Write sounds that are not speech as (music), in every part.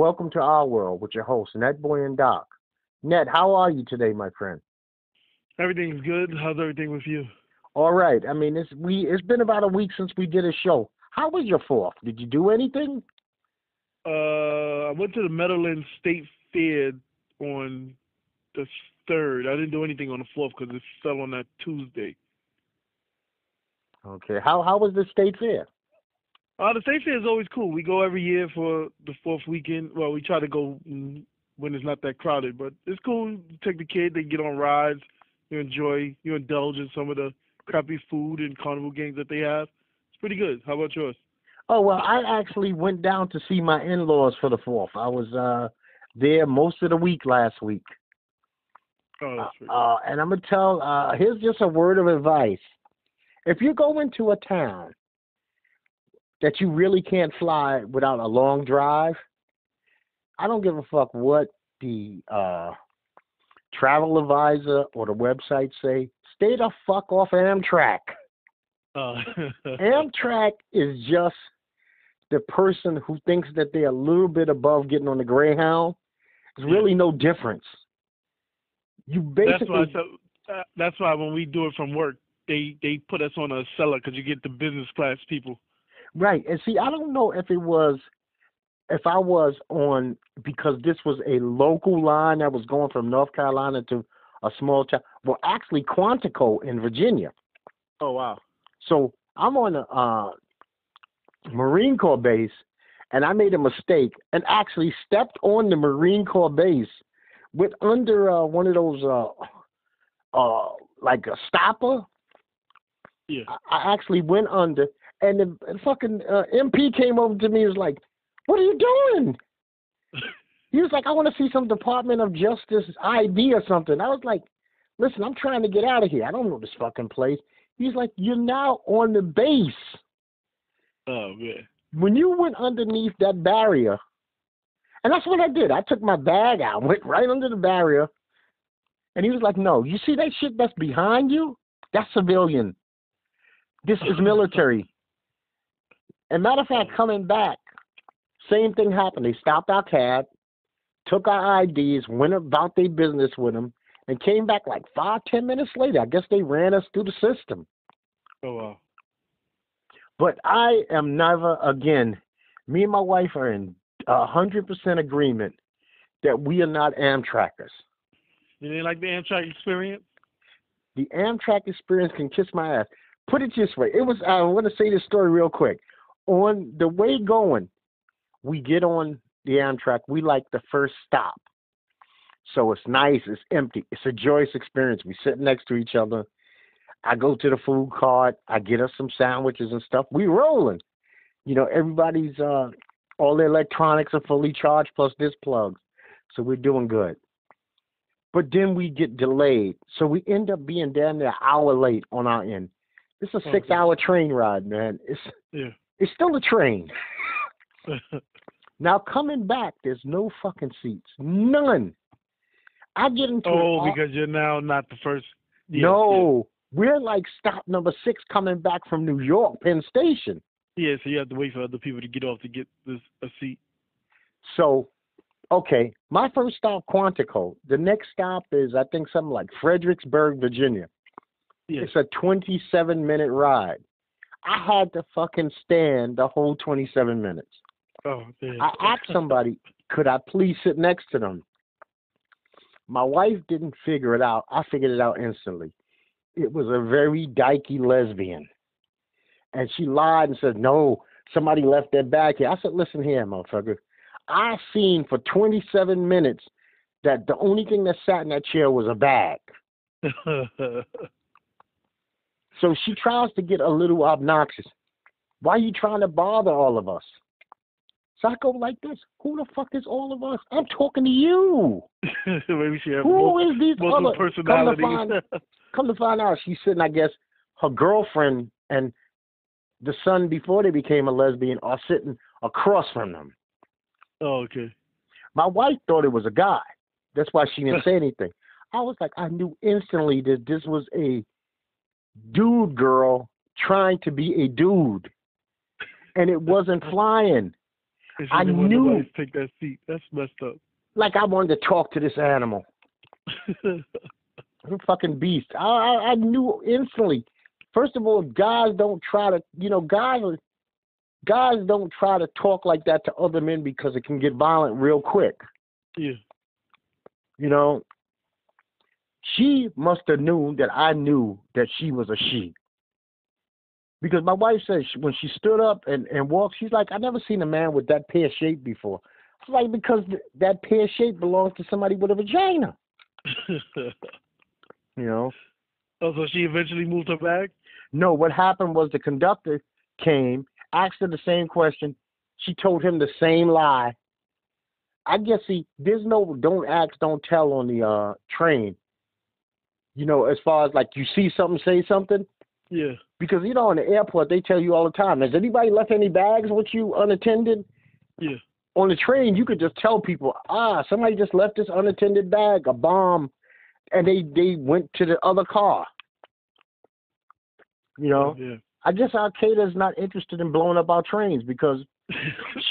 Welcome to our world with your hosts, Netboy and Doc. Net, how are you today, my friend? Everything's good. How's everything with you? All right. I mean, it's we. It's been about a week since we did a show. How was your fourth? Did you do anything? Uh, I went to the Meadowlands State Fair on the third. I didn't do anything on the fourth because it fell on that Tuesday. Okay. How how was the state fair? Uh, the state fair is always cool. We go every year for the fourth weekend. Well, we try to go when it's not that crowded, but it's cool. You take the kid, they get on rides, you enjoy, you indulge in some of the crappy food and carnival games that they have. It's pretty good. How about yours? Oh well, I actually went down to see my in-laws for the fourth. I was uh there most of the week last week. Oh, that's pretty Uh, and I'm gonna tell. Uh, here's just a word of advice: if you go into a town that you really can't fly without a long drive, I don't give a fuck what the uh, travel advisor or the website say. Stay the fuck off Amtrak. Uh, (laughs) Amtrak is just the person who thinks that they're a little bit above getting on the Greyhound. There's Yeah. really no difference. You that's why. basically So, uh, that's why when we do it from work, they they put us on a seller because you get the business class people. Right. And see, I don't know if it was if I was on because this was a local line that was going from North Carolina to a small town. Well, actually Quantico in Virginia. Oh wow. So I'm on a uh, Marine Corps base and I made a mistake and actually stepped on the Marine Corps base with under uh, one of those uh uh like a stopper Yeah. I- I actually went under, and the fucking uh, MP came over to me. and was like, "What are you doing?" (laughs) He was like, "I want to see some Department of Justice ID or something." I was like, "Listen, I'm trying to get out of here. I don't know this fucking place." He's like, "You're now on the base. Oh man. When you went underneath that barrier." And that's what I did. I took my bag out, (laughs) went right under the barrier, and he was like, "No, you see that shit that's behind you? That's civilian. This is (laughs) military." And matter of fact, coming back, same thing happened. They stopped our cab, took our IDs, went about their business with them, and came back like five, ten minutes later. I guess they ran us through the system. Oh wow. But I am never again. Me and my wife are in a hundred percent agreement that we are not Amtrackers. You didn't like the Amtrak experience? The Amtrak experience can kiss my ass. Put it this way: it was. I want to say this story real quick. On the way going, we get on the Amtrak. We like the first stop, so it's nice. It's empty. It's a joyous experience. We sit next to each other. I go to the food cart. I get us some sandwiches and stuff. We rolling. You know, everybody's uh, all the electronics are fully charged plus this plug, so we're doing good. But then we get delayed, so we end up being down there an hour late on our end. It's a six-hour train ride, man. It's Yeah. It's still a train. (laughs) Now coming back, there's no fucking seats, none. I get into an oh, au- because you're now not the first. yeah, no, we're like stop number six coming back from New York, Penn Station. Yeah. yeah, so you have to wait for other people to get off to get this a seat. So okay, my first stop Quantico. The next stop is I think something like Fredericksburg, Virginia. Yeah. It's a 27 minute ride. I had to fucking stand the whole 27 minutes. Oh, man. I asked somebody, could I please sit next to them? My wife didn't figure it out. I figured it out instantly. It was a very dykey lesbian. And she lied and said, no, somebody left their bag here. I said, listen here, motherfucker. I seen for 27 minutes that the only thing that sat in that chair was a bag. (laughs) So she tries to get a little obnoxious. Why are you trying to bother all of us? So I go like this. Who the fuck is all of us? I'm talking to you. (laughs) Maybe she Who mul- is these multiple other? Come to personalities. find, come to find out, she's sitting. I guess her girlfriend and the son before they became a lesbian are sitting across from them. oh, okay. My wife thought it was a guy. That's why she didn't (laughs) say anything. I was like, I knew instantly that this was a dude girl trying to be a dude, and it wasn't (laughs) flying. I knew- take that seat. That's messed up. Like I wanted to talk to this animal, (laughs) a fucking beast. I, I, I knew instantly. First of all, guys don't try to, you know, guys, guys don't try to talk like that to other men because it can get violent real quick. yeah. You know, she must have known that I knew that she was a she. Because my wife says she, when she stood up and, and walked, she's like, I never seen a man with that pear shape before. It's like because th- that pear shape belongs to somebody with a vagina. (laughs) You know. oh, so she eventually moved her bag? No, what happened was the conductor came, asked her the same question. She told him the same lie. I guess see, there's no don't ask, don't tell on the uh train. You know, as far as like you see something, say something. Yeah. Because you know, in the airport they tell you all the time, has anybody left any bags with you unattended? Yeah. On the train you could just tell people, ah, somebody just left this unattended bag, a bomb, and they they went to the other car. You know? Yeah. I guess Al Qaeda is not interested in blowing up our trains because (laughs)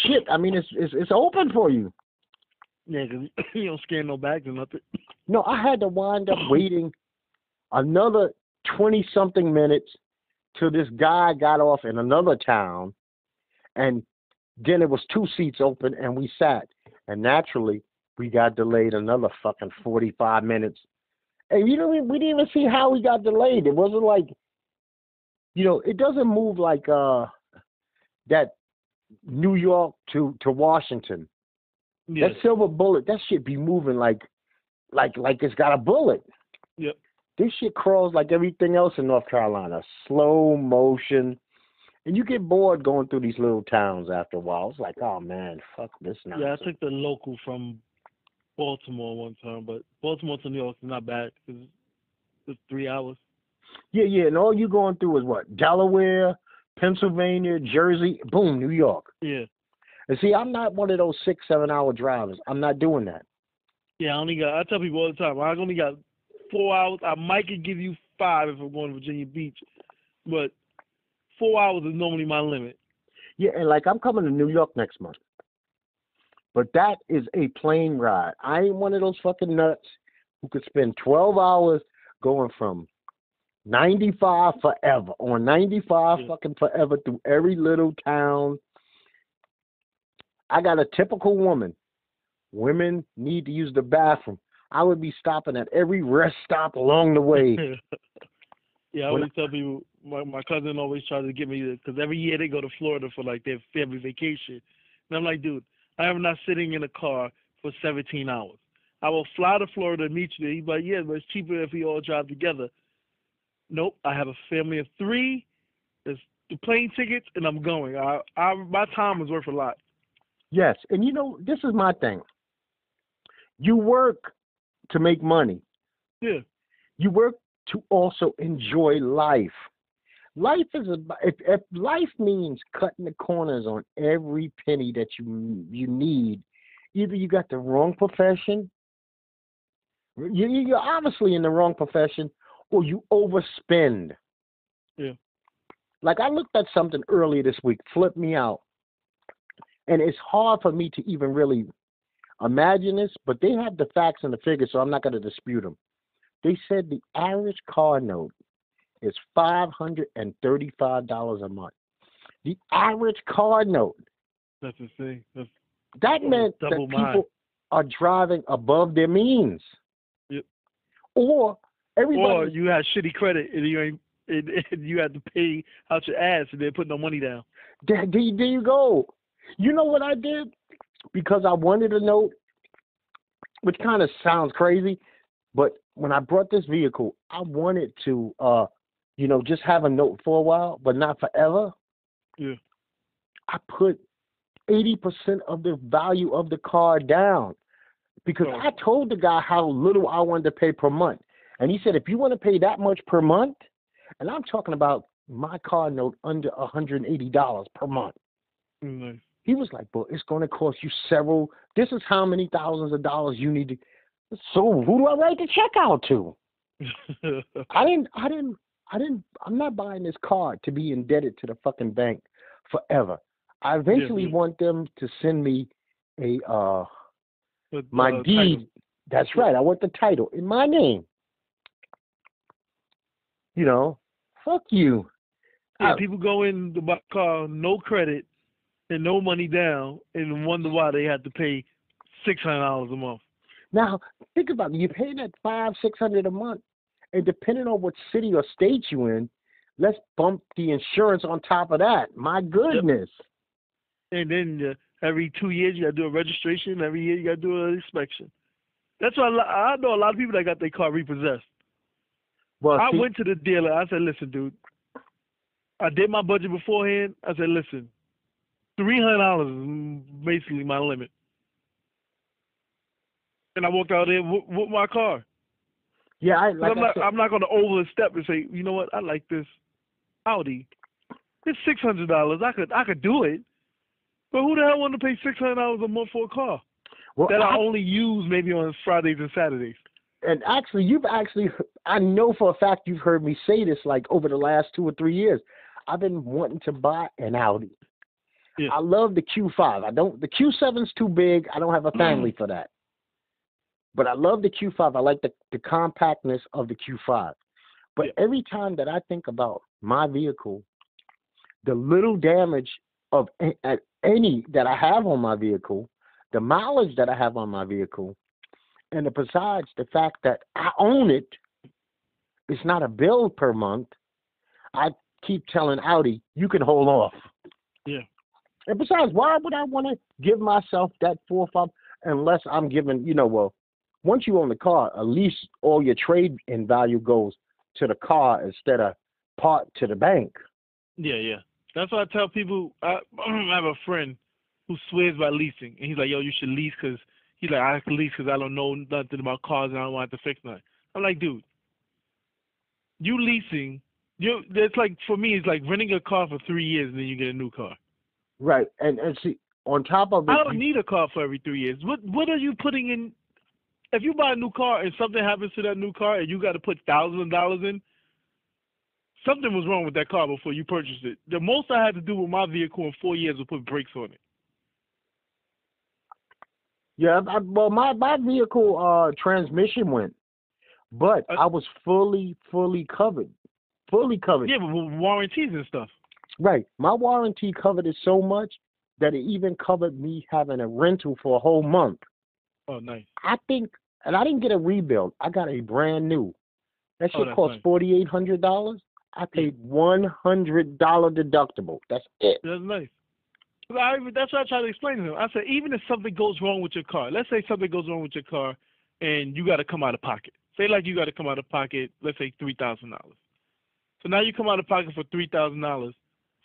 shit. I mean, it's it's it's open for you. yeah, 'cause (laughs) you don't scan no bags or nothing. No, I had to wind up (clears throat) waiting another twenty something minutes till this guy got off in another town, and then it was two seats open and we sat, and naturally we got delayed another fucking forty five minutes, and you know we, we didn't even see how we got delayed. It wasn't like, you know, it doesn't move like uh that New York to to Washington. Yeah. That silver bullet, that shit be moving like, like, like it's got a bullet. Yep. This shit crawls like everything else in North Carolina, slow motion, and you get bored going through these little towns after a while. It's like, oh man, fuck this Yeah, I took the local from Baltimore one time, but Baltimore to New York is not bad because it's three hours. Yeah, yeah, and all you going through is what Delaware, Pennsylvania, Jersey, boom, New York. Yeah. And see, I'm not one of those six, seven hour drivers. I'm not doing that. Yeah, I only got. I tell people all the time, I only got four hours. I might could give you five if I'm going to Virginia Beach, but four hours is normally my limit. Yeah, and like I'm coming to New York next month. But that is a plane ride. I ain't one of those fucking nuts who could spend 12 hours going from 95 forever on 95 Yeah. fucking forever through every little town. I got a typical woman. Women need to use the bathroom. I would be stopping at every rest stop along the way. (laughs) yeah, I When always tell people. My my cousin always tries to get me because every year they go to Florida for like their family vacation, and I'm like, dude, I am not sitting in a car for 17 hours. I will fly to Florida and meet you there. He's like, yeah, but it's cheaper if we all drive together. Nope, I have a family of three. There's the plane tickets, and I'm going. I, I my time is worth a lot. Yes, and you know, this is my thing. You work to make money. Yeah, You work to also enjoy life. Life is about, if, if life means cutting the corners on every penny that you you need, either you got the wrong profession, you, you're obviously in the wrong profession, or you overspend. Yeah. Like I looked at something earlier this week, flipped me out, and it's hard for me to even really Imagine this, but they have the facts and the figures, so I'm not going to dispute them. They said the average car note is five hundred and thirty-five dollars a month. The average car note. That's insane. That's That meant that people mine. are driving above their means. Yep. Or everybody. or you had shitty credit and you ain't and, (laughs) and you had to pay out your ass and then put no money down. There, there, there you go. You know what I did? Because I wanted a note, which kind of sounds crazy, but when I brought this vehicle, I wanted to, uh, you know, just have a note for a while, but not forever. Yeah. I put eighty percent of the value of the car down because Oh. I told the guy how little I wanted to pay per month, and he said, if you want to pay that much per month, and I'm talking about my car note under hundred and eighty dollars per month. Nice. He was like, "But it's going to cost you several. This is how many thousands of dollars you need to." So who do I write the check out to? (laughs) I didn't. I didn't. I didn't. I'm not buying this car to be indebted to the fucking bank forever. I eventually yeah. want them to send me a uh But, my uh, deed. title- That's right. I want the title in my name. You know, fuck you. Yeah, I- people go in buy a car, no credit and no money down, and wonder why they have to pay six hundred dollars a month. Now think about it. You're paying that five, six hundred a month, and depending on what city or state you're in, let's bump the insurance on top of that. My goodness. And then uh, every two years you got to do a registration. Every year you got to do an inspection. That's why I, I know a lot of people that got their car repossessed. Well, I see, went to the dealer. I said, "Listen, dude. I did my budget beforehand. I said, listen, three hundred dollars is basically my limit." And I walked out there with, with my car. yeah, I, like I'm not. said, I'm not going to overstep and say, you know what? I like this Audi. It's six hundred dollars. I could. I could do it. But who the hell want to pay six hundred dollars a month for a car well, that I I- only use maybe on Fridays and Saturdays? and actually, you've actually, I know for a fact you've heard me say this like over the last two or three years. I've been wanting to buy an Audi. Yeah. I love the Q5. I don't. The Q7's too big. I don't have a mm-hmm. family for that. But I love the Q5. I like the, the compactness of the Q5. But Yeah. every time that I think about my vehicle, the little damage of at any that I have on my vehicle, the mileage that I have on my vehicle, and the, besides the fact that I own it, it's not a bill per month. I keep telling Audi, you can hold off. Yeah. And besides, why would I want to give myself that four or five unless I'm giving, you know, well, once you own the car, at least all your trade in value goes to the car instead of part to the bank. Yeah, yeah. That's why I tell people. I, (clears throat) I have a friend who swears by leasing, and he's like, "Yo, you should lease because he's like, I can lease because I don't know nothing about cars and I don't want to fix nothing." I'm like, dude, you leasing, you it's like for me, it's like renting a car for three years and then you get a new car. Right. And and see, on top of it, I don't need a car for every three years. What what are you putting in? If you buy a new car and something happens to that new car and you got to put thousands of dollars in, something was wrong with that car before you purchased it. The most I had to do with my vehicle in four years was put brakes on it. Yeah, I, well, my my vehicle uh transmission went, but Uh, I was fully fully covered, fully covered. Yeah, but with warranties and stuff. Right, my warranty covered it so much that it even covered me having a rental for a whole month. Oh, nice. I think, and I didn't get a rebuild. I got a brand new. That Oh, shit that's cost nice. forty eight hundred dollars. I paid one hundred dollar deductible. That's it. That's nice. I, that's what I try to explain to him. I said, even if something goes wrong with your car, let's say something goes wrong with your car, and you got to come out of pocket. Say like you got to come out of pocket, let's say three thousand dollars. So now you come out of pocket for three thousand dollars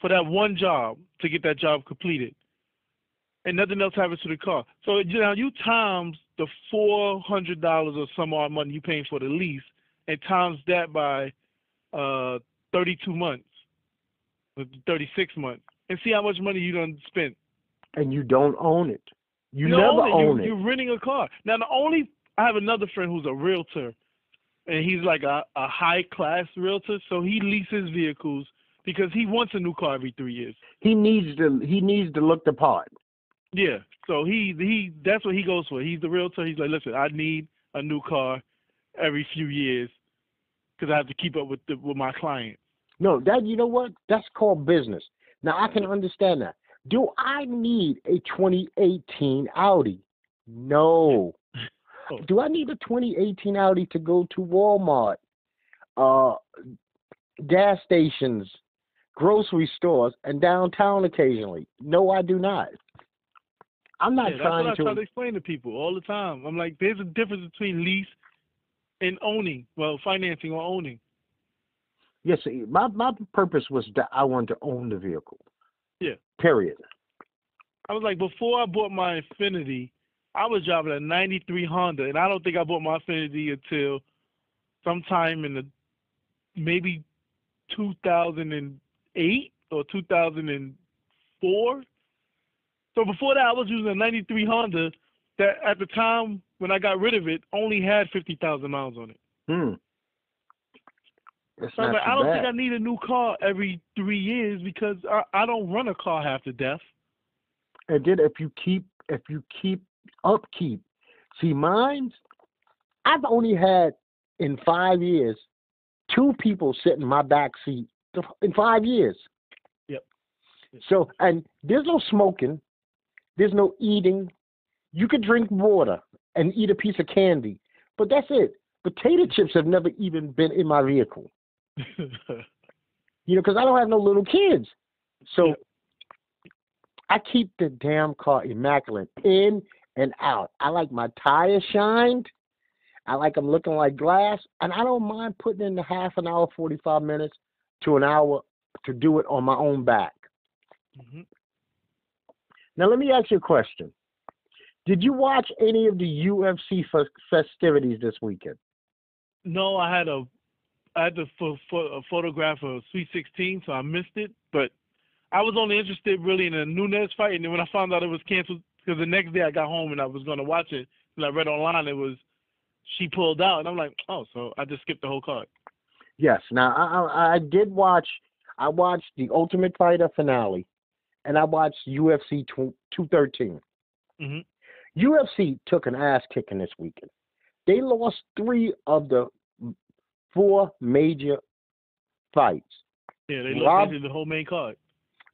for that one job to get that job completed, and nothing else happens to the car. So you know you times the four hundred dollars or some odd money you paying for the lease, and times that by uh thirty two months, thirty six months, and see how much money you done spent. And you don't own it. You, You never own it. you. You're renting a car. Now the only I have another friend who's a realtor, and he's like a, a high class realtor, so he leases vehicles because he wants a new car every three years. He needs to. He needs to look the part. Yeah. So he he that's what he goes for. He's the realtor. He's like, listen, I need a new car every few years because I have to keep up with the, with my client. No, that you know what? That's called business. Now I can understand that. Do I need a 2018 Audi? No. (laughs) Oh. Do I need a 2018 Audi to go to Walmart, uh, gas stations, grocery stores, and downtown occasionally? No, I do not. I'm not yeah, trying that's what I try to. to explain to people all the time. I'm like, there's a difference between lease and owning. Well, financing or owning. Yes, my my purpose was that I wanted to own the vehicle. Yeah. Period. I was like, before I bought my Infiniti, I was driving a '93 Honda, and I don't think I bought my Infiniti until sometime in the maybe 2008 or 2004. So before that, I was using a '93 Honda that, at the time when I got rid of it, only had 50,000 miles on it. Hmm. It's So not like, I don't bad. think I need a new car every three years because I, I don't run a car half to death. And then if you keep if you keep upkeep, see mine, I've only had in five years two people sit in my back seat in five years. Yep. So and there's no smoking, there's no eating. You could drink water and eat a piece of candy, but that's it. Potato chips have never even been in my vehicle. (laughs) You know, because I don't have no little kids. So Yeah. I keep the damn car immaculate in and out. I like my tires shined. I like them looking like glass, and I don't mind putting in the half an hour, forty-five minutes to an hour to do it on my own back. hmm Now, let me ask you a question. Did you watch any of the UFC f- festivities this weekend? No, I had a I had to pho- pho- photograph a Sweet 16, so I missed it. But I was only interested really in the Nunes fight, and then when I found out it was canceled, because the next day I got home and I was going to watch it, and I read online it was she pulled out, and I'm like, oh, so I just skipped the whole card. Yes. Now, I, I, I did watch. I watched the Ultimate Fighter finale, and I watched UFC tw- 213. hmm UFC took an ass kicking this weekend. They lost three of the four major fights. Yeah, they Rob- the whole main card.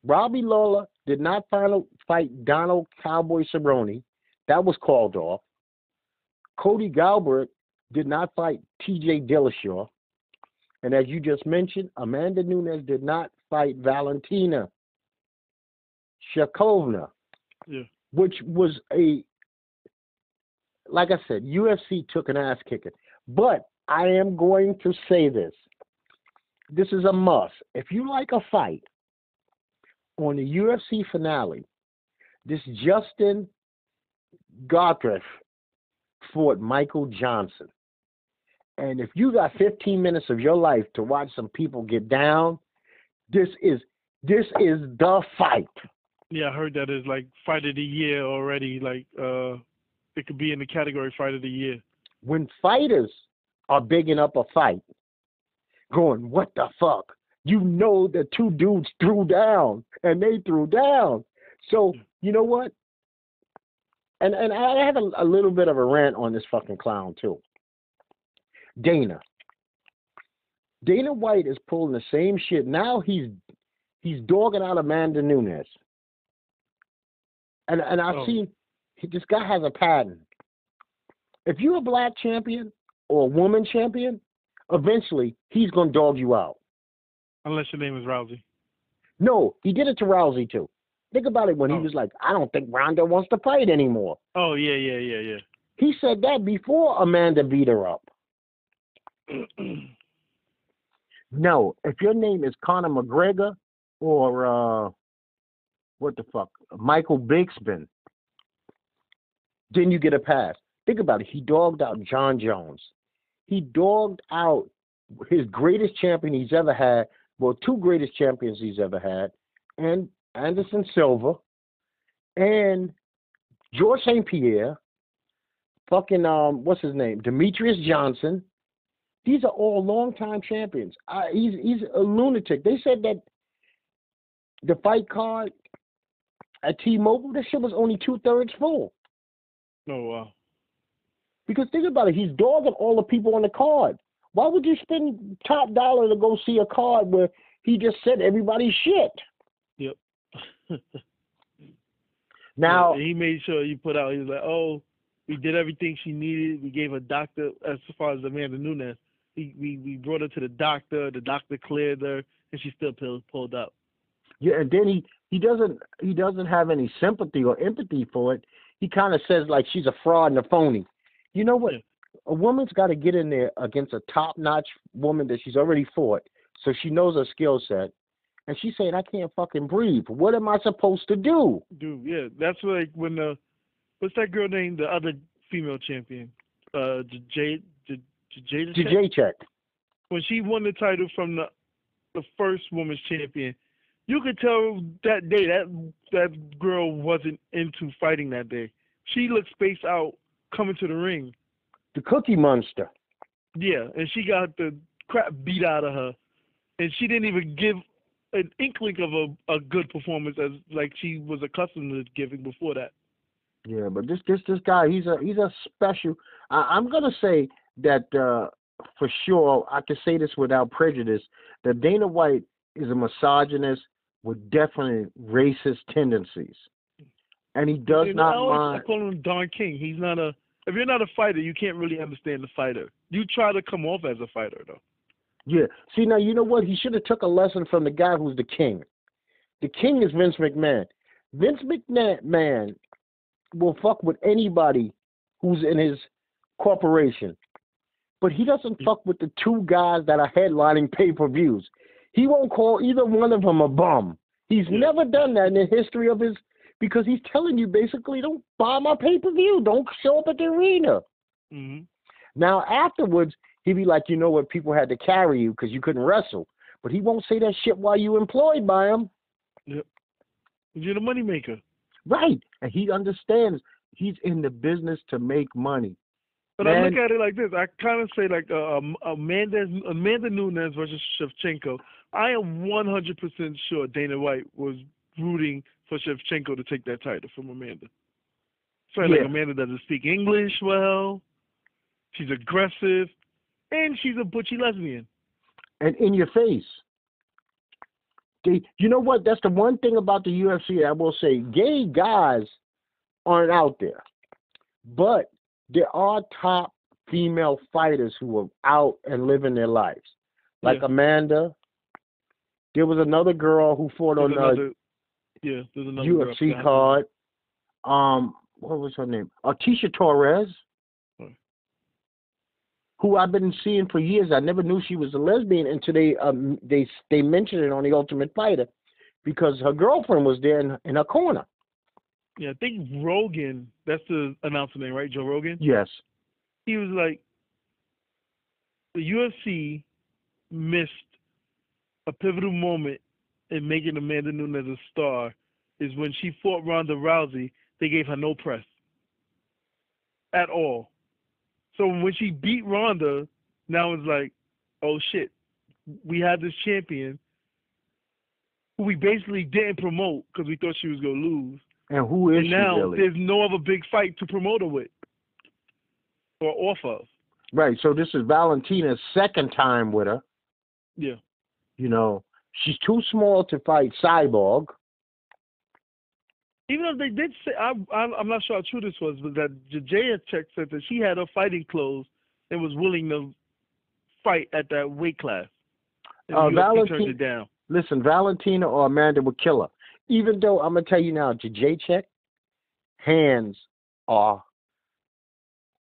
Robbie Lawler did not final fight Donald Cowboy Cerrone. That was called off. Cody Garbrandt did not fight TJ Dillashaw. And as you just mentioned, Amanda Nunes did not fight Valentina Shevchenko, Yeah. which was a, like I said, UFC took an ass kicking. But I am going to say this. This is a must. If you like a fight, on the UFC finale, this Justin Gaethje fought Michael Johnson. And if you got 15 minutes of your life to watch some people get down, this is this is the fight. Yeah, I heard that is like fight of the year already. Like, uh, it could be in the category fight of the year. When fighters are bigging up a fight, going, what the fuck? You know the two dudes threw down and they threw down. So you know what? And and I have a, a little bit of a rant on this fucking clown too. Dana. Dana White is pulling the same shit. Now he's he's dogging out Amanda Nunes. And and I've Oh. seen he, this guy has a pattern. If you're a black champion or a woman champion, eventually he's gonna dog you out. Unless your name is Rousey. No, he did it to Rousey too. Think about it when he Oh. was like, I don't think Ronda wants to fight anymore. Oh yeah, yeah, yeah, yeah. He said that before Amanda beat her up. (clears throat) No, if your name is Conor McGregor or uh, what the fuck, Michael Bisping, then you get a pass. Think about it. He dogged out Jon Jones. He dogged out his greatest champion he's ever had. Well, two greatest champions he's ever had, and Anderson Silva, and George St. Pierre, fucking um, what's his name, Demetrious Johnson. These are all longtime champions. Uh, he's he's a lunatic. They said that the fight card at T-Mobile, that shit was only two thirds full. Oh wow. Because think about it, he's dogging all the people on the card. Why would you spend top dollar to go see a card where he just said everybody's shit? Yep. (laughs) Now, he made sure you put out. He was like, "Oh, we did everything she needed. We gave her doctor as far as Amanda Nunes. We we we brought her to the doctor. The doctor cleared her, and she still pulled pulled up. yeah, and then he he doesn't he doesn't have any sympathy or empathy for it. He kind of says like she's a fraud and a phony. You know what? A woman's got to get in there against a top-notch woman that she's already fought, so she knows her skill set. And she's saying, "I can't fucking breathe. What am I supposed to do?" Dude, yeah, that's like when the what's that girl named the other female champion, uh, Jade Jade J check. when she won the title from the the first woman's champion, you could tell that day that that girl wasn't into fighting that day. She looked spaced out coming to the ring. The Cookie Monster. Yeah, and she got the crap beat out of her, and she didn't even give an inkling of a, a good performance as like she was accustomed to giving before that. Yeah, but this this this guy, he's a he's a special. I, I'm gonna say that uh, for sure. I can say this without prejudice. That Dana White is a misogynist with definite racist tendencies, and he does You know, I not always mind. I call him Don King. He's not a. If you're not a fighter, you can't really understand the fighter. You try to come off as a fighter though. Yeah. See now, you know what? He should have took a lesson from the guy who's the king. The king is Vince McMahon. Vince McMahon man will fuck with anybody who's in his corporation, but he doesn't fuck with the two guys that are headlining pay-per-views. He won't call either one of them a bum. He's Yeah. never done that in the history of his because he's telling you basically don't buy my pay-per-view, don't show up at the arena. hmm Now afterwards, he'd be like, you know what, people had to carry you because you couldn't wrestle. But he won't say that shit while you're employed by him. Yep, you're the moneymaker. Right. And he understands he's in the business to make money. But I look at it like this. I kind of say like uh, Amanda Amanda Nunes versus Shevchenko. I am 100% sure Dana White was rooting for Shevchenko to take that title from Amanda. So like Amanda doesn't speak English well. She's aggressive, and she's a butchy lesbian. And in your face. You know what? That's the one thing about the UFC I will say. Gay guys aren't out there. But there are top female fighters who are out and living their lives. Like Yeah. Amanda. There was another girl who fought There's on uh, another, yeah, there's another girl, UFC her card. Um, what was her name? Atisha Torres, who I've been seeing for years. I never knew she was a lesbian until they um they they mentioned it on the Ultimate Fighter because her girlfriend was there in, in her corner. Yeah, I think Rogan. That's the announcer name, right? Joe Rogan. Yes. he was like, the UFC missed a pivotal moment in making Amanda Nunes a star is when she fought Ronda Rousey. They gave her no press at all. So when she beat Ronda, now it's like, oh shit, we had this champion who we basically didn't promote because we thought she was gonna lose. And who is And she now really? there's no other big fight to promote her with or off of. Right. So this is Valentina's second time with her. Yeah. You know, she's too small to fight Cyborg. Even though they did say, I, I'm not sure how true this was, but that Jajaya check said that she had her fighting clothes and was willing to fight at that weight class. And Uh, UFC turned it down. Listen, Valentina or Amanda would kill her. Even though I'm gonna tell you now, Jacek hands are.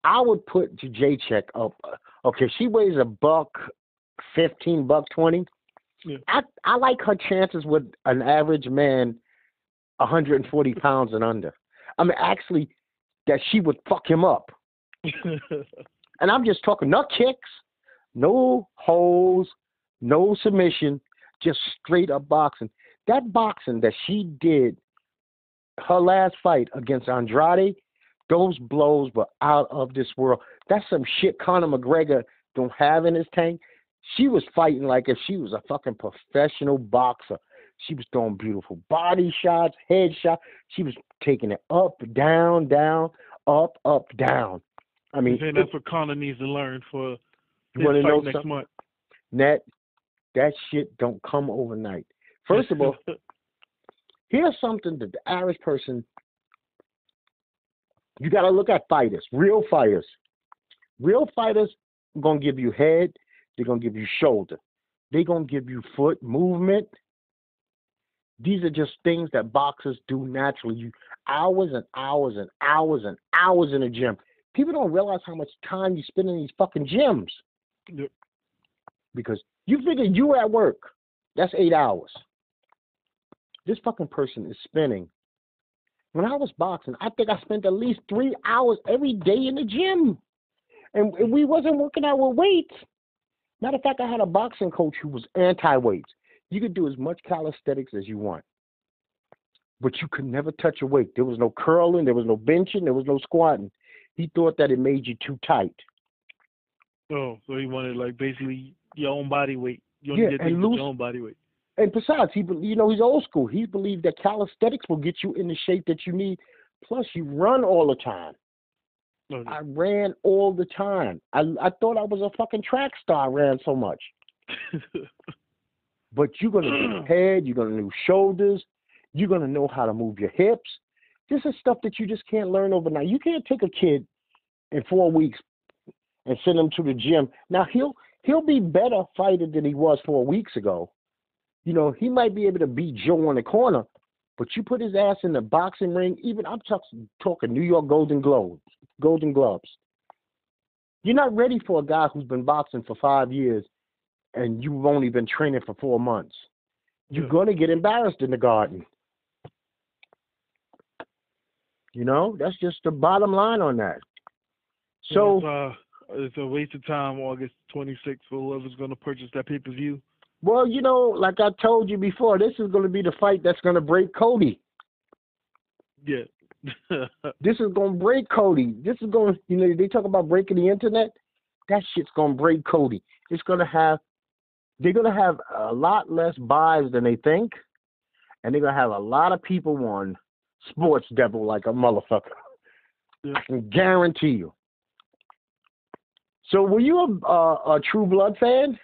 I would put Jacek up. Uh, okay, she weighs a buck fifteen, buck twenty. Yeah. I I like her chances with an average man, 140 pounds and under. I mean, actually, that she would fuck him up. (laughs) And I'm just talking nut kicks, no holes, no submission, just straight up boxing. That boxing that she did, her last fight against Andrade, those blows were out of this world. That's some shit Conor McGregor don't have in his tank. She was fighting like if she was a fucking professional boxer. She was throwing beautiful body shots, head shots. She was taking it up, down, down, up, up, down. I mean, saying that's what Conor needs to learn for his you want to fight know next something? month. Net, that shit don't come overnight. First of all, (laughs) here's something that the average person you got to look at fighters, real fighters. Real fighters are going to give you head, they're going to give you shoulder. They're going to give you foot movement. These are just things that boxers do naturally. You hours and hours and hours and hours in the gym. People don't realize how much time you spend in these fucking gyms Yep. because you figure you at work. That's eight hours. This fucking person is spinning. When I was boxing, I think I spent at least three hours every day in the gym, and and we wasn't working out with weights. Matter of fact, I had a boxing coach who was anti-weights. You could do as much calisthenics as you want, but you could never touch a weight. There was no curling, there was no benching, there was no squatting. He thought that it made you too tight. Oh, so he wanted like basically your own body weight. You Yeah, only did and things with loose- your own body weight. And besides, he, you know, he's old school. He believed that calisthenics will get you in the shape that you need. Plus, you run all the time. Oh, okay. I ran all the time. I I thought I was a fucking track star. I ran so much. (laughs) But you're gonna do (clears throat) head. You're gonna do shoulders. You're gonna know how to move your hips. This is stuff that you just can't learn overnight. You can't take a kid in four weeks and send him to the gym. Now he'll he'll be better fighter than he was four weeks ago. You know, he might be able to beat Joe on the corner, but you put his ass in the boxing ring, even I'm talking talking New York Golden Globes, Golden Gloves. You're not ready for a guy who's been boxing for five years and you've only been training for four months. You're Yeah. gonna get embarrassed in the garden. You know, that's just the bottom line on that. So it's, uh, it's a waste of time. August 26th for whoever's going to purchase that pay per view. Well, you know, like I told you before, this is going to be the fight that's going to break Cody. Yeah. (laughs) This is going to break Cody. This is going to, you know, they talk about breaking the internet. That shit's going to break Cody. It's going to have, they're going to have a lot less buys than they think, and they're going to have a lot of people on Sports Devil like a motherfucker. Yeah. I can guarantee you. So, were you a, a, a True Blood fan?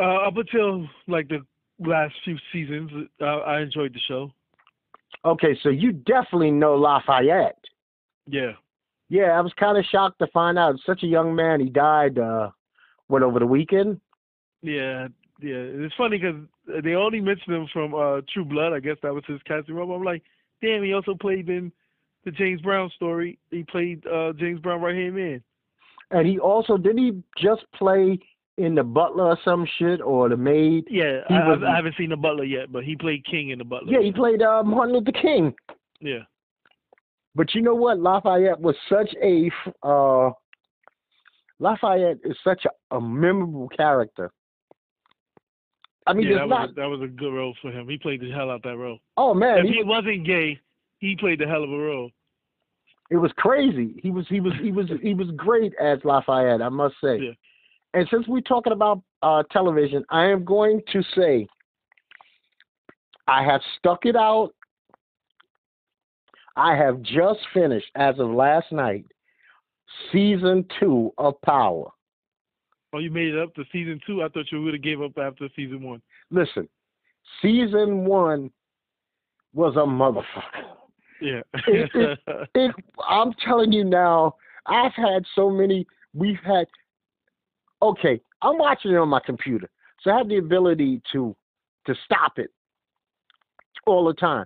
Uh, up until like the last few seasons, uh, I enjoyed the show. Okay, so you definitely know Lafayette. Yeah. Yeah, I was kind of shocked to find out such a young man. He died, uh, what, over the weekend? Yeah, yeah. It's funny because they only mentioned him from uh, True Blood. I guess that was his casting role. I'm like, damn, he also played in the James Brown story. He played uh, James Brown right hand man. And he also, didn't he just play in The Butler or some shit or The Maid? Yeah, I, was- I haven't seen the Butler yet, but he played King in the Butler. Yeah, he played uh, Martin Luther King. Yeah. But you know what? Lafayette was such a, uh, Lafayette is such a, a memorable character. I mean, yeah, that not, was, a, that was a good role for him. He played the hell out that role. oh man, if he, he wasn't gay, he played the hell of a role. it was crazy. He was, he was, he was, he was great as Lafayette, I must say. Yeah. And since we're talking about uh, television, I am going to say I have stuck it out. I have just finished, as of last night, season two of Power. Oh, you made it up to season two. I thought you would have gave up after season one. Listen, season one was a motherfucker. Yeah. (laughs) It- It, I'm telling you now, I've had so many. We've had. Okay, I'm watching it on my computer, so I have the ability to to stop it all the time.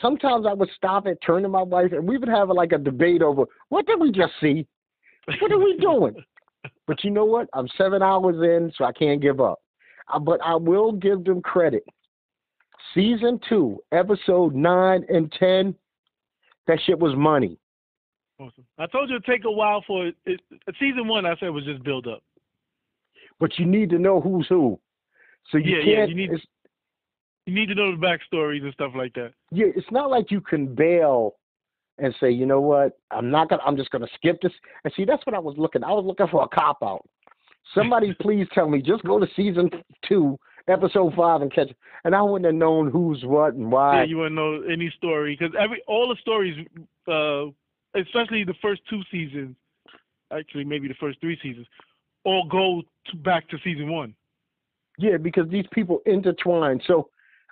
Sometimes I would stop it, turn to my wife, and we would have like a debate over what did we just see? What are we (laughs) doing? But you know what? I'm seven hours in, so I can't give up. Uh, But I will give them credit. Season two, episode nine and ten, that shit was money. Awesome. I told you it'd take a while for it. it season one. I said was just build up. But you need to know who's who. So you Yeah, yeah, can't. you need- You need to know the backstories and stuff like that. yeah, it's not like you can bail and say, you know what, I'm not gonna. I'm just gonna skip this. And see, that's what I was looking. I was looking for a cop out. Somebody (laughs) please tell me, just go to season two episode five and catch, and I wouldn't have known who's what and why. Yeah, you wouldn't know any story because every all the stories, uh, especially the first two seasons, actually maybe the first three seasons, all go to, back to season one. Yeah, because these people intertwine. So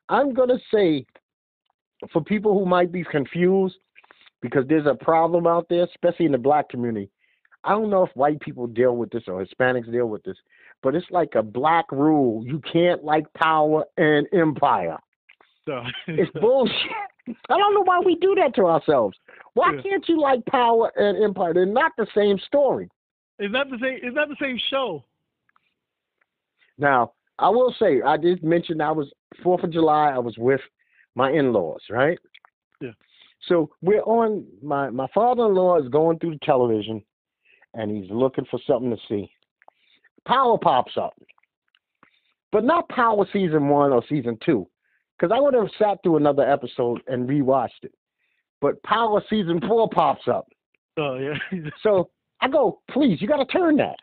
I'm gonna say, for people who might be confused, because there's a problem out there, especially in the black community. I don't know if white people deal with this or Hispanics deal with this, but it's like a black rule. You can't like power and empire. So (laughs) It's bullshit. I don't know why we do that to ourselves. Why Yeah. can't you like power and empire? They're not the same story. It's not the same. It's not the same show. Now, I will say, I did mention I was Fourth of July. I was with my in-laws, right? Yeah. So we're on. My my father-in-law is going through the television, and he's looking for something to see. Power pops up, but not Power season one or season two, because I would have sat through another episode and rewatched it. But Power season four pops up. Oh yeah. (laughs) So I go, please, you got to turn that.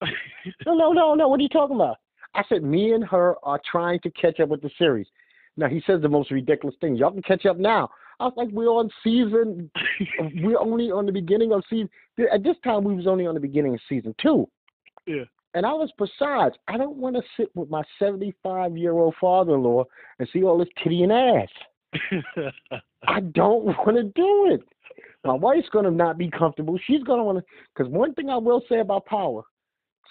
(laughs) No, no, no, no. What are you talking about? I said, me and her are trying to catch up with the series. Now he says the most ridiculous thing. Y'all can catch up now. I was like, we're on season. (laughs) We're only on the beginning of season. At this time, we was only on the beginning of season two. Yeah. And I was besides, I don't want to sit with my seventy-five year old father-in-law and see all this titty and ass. (laughs) I don't want to do it. My wife's going to not be comfortable. She's going to want to. Because one thing I will say about Power,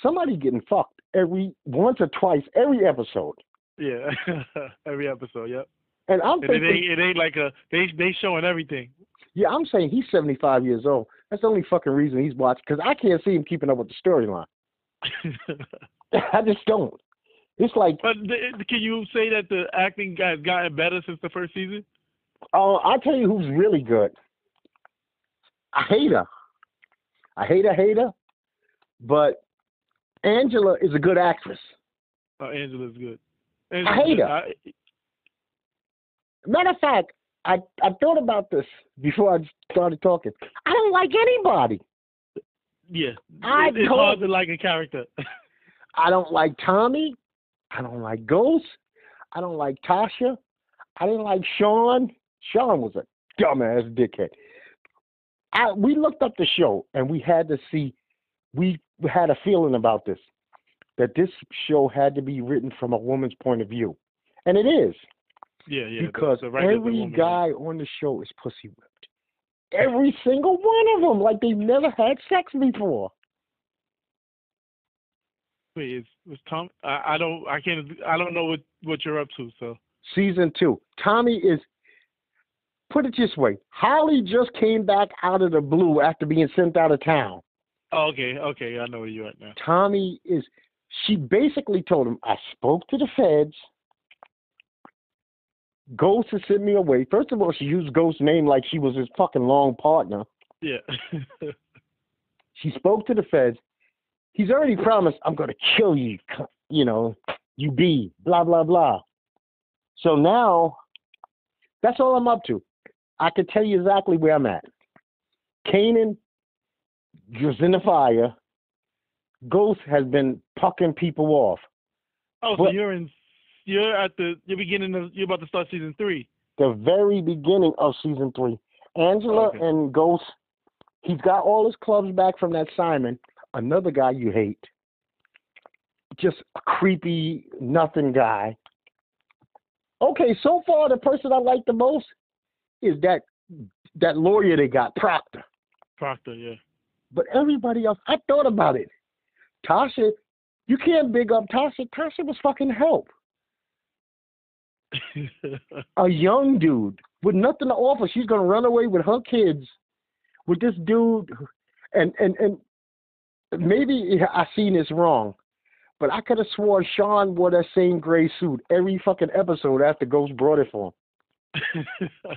somebody getting fucked every once or twice every episode. yeah. (laughs) Every episode. Yep. And I'm And it ain't. It ain't like a. They they showing everything. yeah, I'm saying he's 75 years old. That's the only fucking reason he's watching. Because I can't see him keeping up with the storyline. (laughs) (laughs) I just don't. It's like, but the, can you say that the acting has gotten better since the first season? oh, I'll tell you who's really good. I hate her. I hate her, hate her. But Angela is a good actress. Oh, Angela's good. I hate good. her. I, Matter of fact, I I thought about this before I started talking. I don't like anybody. yeah. I It- it's don't- hard to like a character. (laughs) I don't like Tommy. I don't like Ghost. I don't like Tasha. I didn't like Sean. Sean was a dumbass dickhead. I, we looked up the show and we had to see. We had a feeling about this that this show had to be written from a woman's point of view, and it is. yeah, yeah. because the a every guy on the show is pussy whipped. Every single one of them, like they've never had sex before. Wait, is was Tom? I, I don't. I can't. I don't know what what you're up to. So. Season two, Tommy is. Put it this way: Holly just came back out of the blue after being sent out of town. Oh, okay. Okay. I know where you're at now. Tommy is. She basically told him, "I spoke to the feds. Ghost has sent me away." First of all, she used Ghost's name like she was his fucking long partner. Yeah. (laughs) She spoke to the feds. He's already promised, I'm going to kill you, you know, you be, blah, blah, blah. So now, that's all I'm up to. I can tell you exactly where I'm at. Kanan was in the fire. Ghost has been pucking people off. oh, so you're in. You're at the. You're beginning of. You're about to start season three. The very beginning of season three. Angela Okay. and Ghost, he's got all his clubs back from that Simon, another guy you hate. Just a creepy, nothing guy. Okay, so far the person I like the most is that that lawyer they got, Proctor. Proctor. Yeah. But everybody else, I thought about it. Tasha, you can't big up Tasha. Tasha was fucking help. (laughs) a young dude with nothing to offer. She's gonna run away with her kids with this dude, and and and maybe I seen this wrong, but I could have swore Sean wore that same gray suit every fucking episode after Ghost brought it for him. Yeah,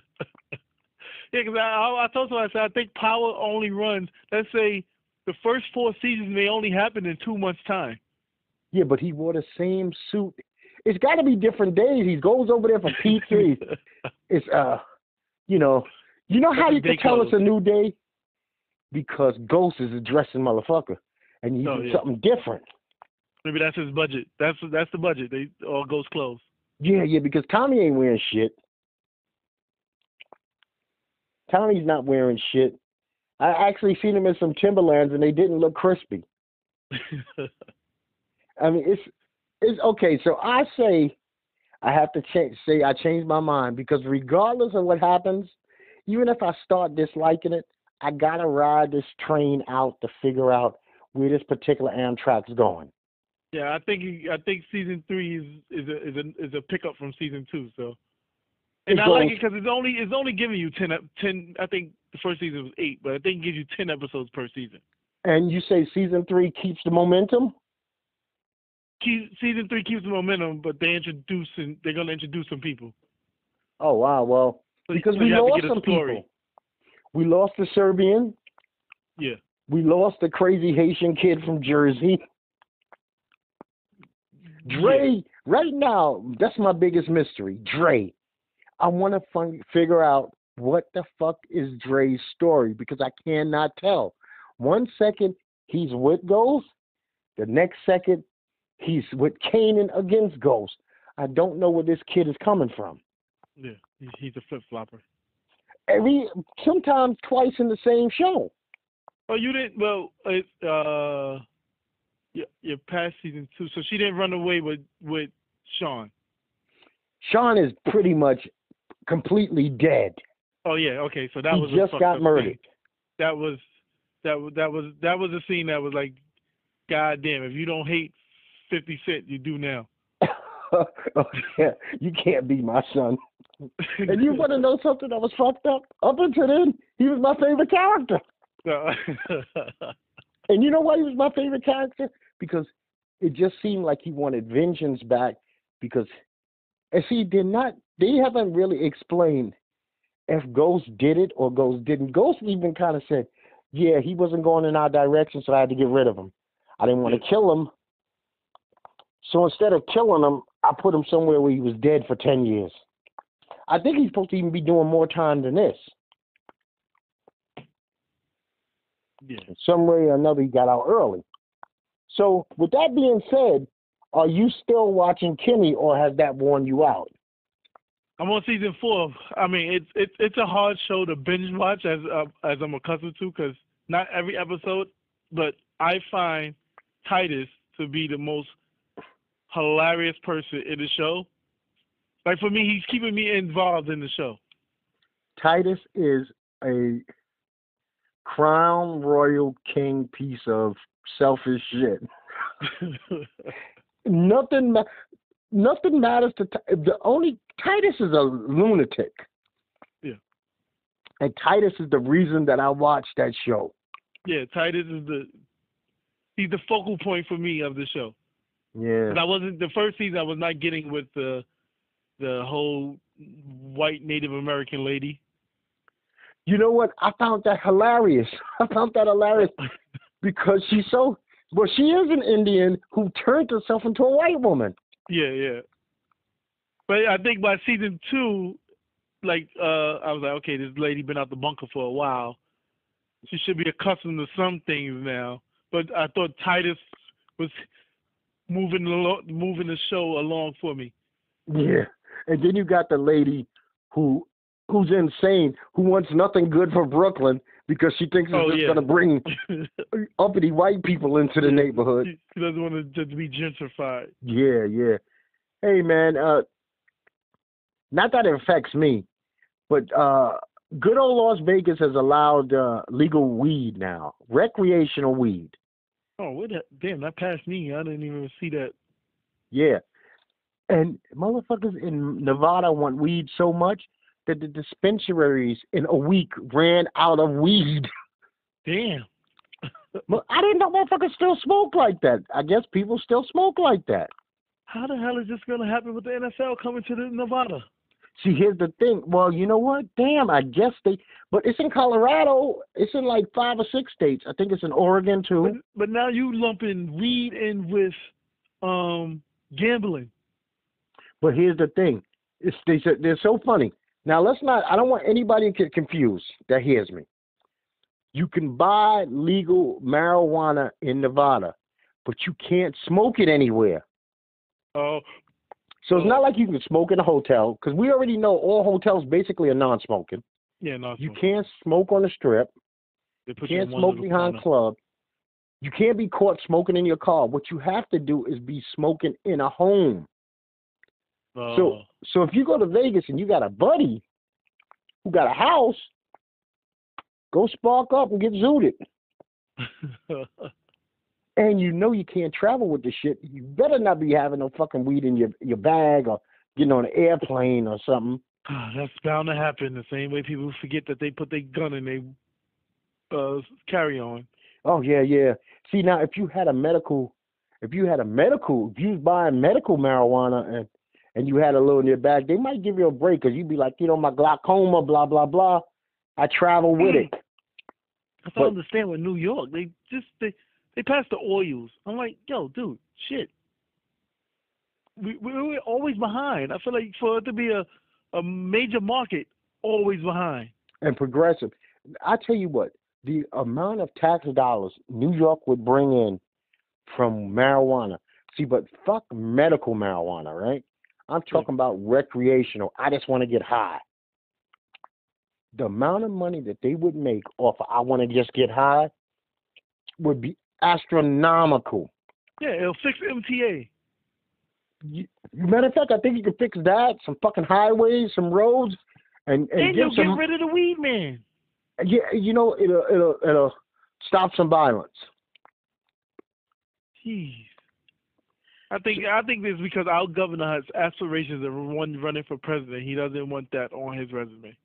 because I, I I told you I said I think Power only runs. Let's say the first four seasons may only happen in two months' time. Yeah, but he wore the same suit. It's got to be different days. He goes over there for (laughs) pizza. He's- it's uh, you know, you know how you can tell it's a new day because Ghost is a dressing motherfucker, and you Oh, do yeah. something different. Maybe that's his budget. That's that's the budget. They all goes close. Yeah, yeah, because Tommy ain't wearing shit. Tommy's not wearing shit. I actually seen him in some Timberlands and they didn't look crispy. (laughs) I mean, it's it's okay. So I say I have to change. Say I changed my mind because regardless of what happens, even if I start disliking it, I gotta ride this train out to figure out where this particular Amtrak's going. Yeah, I think he, I think season three is is a is a is a pickup from season two. So, and I like it because it's only it's only giving you 10, ep- 10 I think the first season was eight, but I think it gives you ten episodes per season. And you say season three keeps the momentum? Keep, season three keeps the momentum, but they introducing they're gonna introduce some people. Oh wow, well because so we you have to lost some story. people. We lost the Serbian. Yeah. We lost the crazy Haitian kid from Jersey. Dre, right now, that's my biggest mystery. Dre. I want to fun- figure out what the fuck is Dre's story because I cannot tell. One second he's with Ghost, the next second he's with Kanan against Ghost. I don't know where this kid is coming from. Yeah, he's, a flip flopper. Every sometimes twice in the same show. Oh, you didn't. Well, it, uh, yeah, yeah, past season two. So she didn't run away with with Sean. Sean is pretty much completely dead. Oh yeah, okay. So that he was just got murdered. Scene. That was that was that was that was a scene that was like, God damn! If you don't hate Fifty Cent, you do now. oh, (laughs) yeah, (laughs) you can't be my son. (laughs) And you want to know something that was fucked up? Up until then, he was my favorite character. And you know why he was my favorite character? Because it just seemed like he wanted vengeance back. Because, and see, they're not, they haven't really explained if Ghost did it or Ghost didn't. Ghost even kind of said, yeah, he wasn't going in our direction, so I had to get rid of him. I didn't want to kill him. So instead of killing him, I put him somewhere where he was dead for 10 years. I think he's supposed to even be doing more time than this. yeah. some way or another he got out early. So with that being said, are you still watching Kimmy or has that worn you out? I'm on season four. I mean, it's it's it's a hard show to binge watch as uh, as I'm accustomed to because not every episode, but I find Titus to be the most hilarious person in the show. Like for me, he's keeping me involved in the show. Titus is a crown royal king piece of selfish shit. (laughs) Nothing nothing matters to the only Titus is a lunatic. Yeah. And Titus is the reason that I watched that show. yeah, Titus is the he's the focal point for me of the show. Yeah. I wasn't the first season. I was not getting with the the whole white Native American lady. You know what? I found that hilarious. (laughs) I found that hilarious (laughs) because she's so well, she is an Indian who turned herself into a white woman. Yeah, yeah. But I think by season two, like uh I was like, okay, this lady been out the bunker for a while. She should be accustomed to some things now. But I thought Titus was moving the moving the show along for me. Yeah. And then you got the lady who who's insane, who wants nothing good for Brooklyn because she thinks it's Oh, just yeah. gonna bring (laughs) uppity white people into the neighborhood. she, she doesn't want to just be gentrified. Yeah, yeah. Hey man, uh not that it affects me, but uh good old Las Vegas has allowed uh legal weed now. Recreational weed. Oh, what? The, damn, that passed me. I didn't even see that. Yeah. And motherfuckers in Nevada want weed so much that the dispensaries in a week ran out of weed. (laughs) Damn. (laughs) I didn't know motherfuckers still smoke like that. I guess people still smoke like that. How the hell is this going to happen with the NFL coming to the Nevada? See, here's the thing. Well, you know what? Damn, I guess they. But it's in Colorado. It's in like five or six states. I think it's in Oregon too. but now you lumping weed in with um gambling. But here's the thing. It's they said they're so funny. Now let's not. I don't want anybody to get confused that hears me. You can buy legal marijuana in Nevada, but you can't smoke it anywhere. Oh, So it's Oh. not like you can smoke in a hotel because we already know all hotels basically are non-smoking. yeah, no. You can't smoke on the strip. They put You can't smoke behind corner. club. You can't be caught smoking in your car. What you have to do is be smoking in a home. So so if you go to Vegas and you got a buddy who got a house, go spark up and get zooted. (laughs) And you know you can't travel with this shit. You better not be having no fucking weed in your your bag or getting on an airplane or something. That's bound to happen. The same way people forget that they put their gun in their uh, carry on. Oh yeah, yeah. See now, if you had a medical, if you had a medical, if you was buying medical marijuana and and you had a little in your bag, they might give you a break because you'd be like, you know, my glaucoma, blah blah blah. I travel with it. (clears throat) I don't understand with New York. They just they they pass the oils. I'm like, yo, dude, shit. We we- we're always behind. I feel like for it to be a a major market, always behind. and progressive. I tell you what, the amount of tax dollars New York would bring in from marijuana. See, but fuck medical marijuana, right? I'm talking about recreational. I just want to get high. The amount of money that they would make off of I want to just get high would be astronomical. Yeah, it'll fix MTA. You, matter of fact, I think you could fix that, some fucking highways, some roads, and and And you'll some. get rid of the weed man. Yeah, you know, it'll it'll it'll stop some violence. Jeez. I think I think it's because our governor has aspirations of one running for president. He doesn't want that on his resume.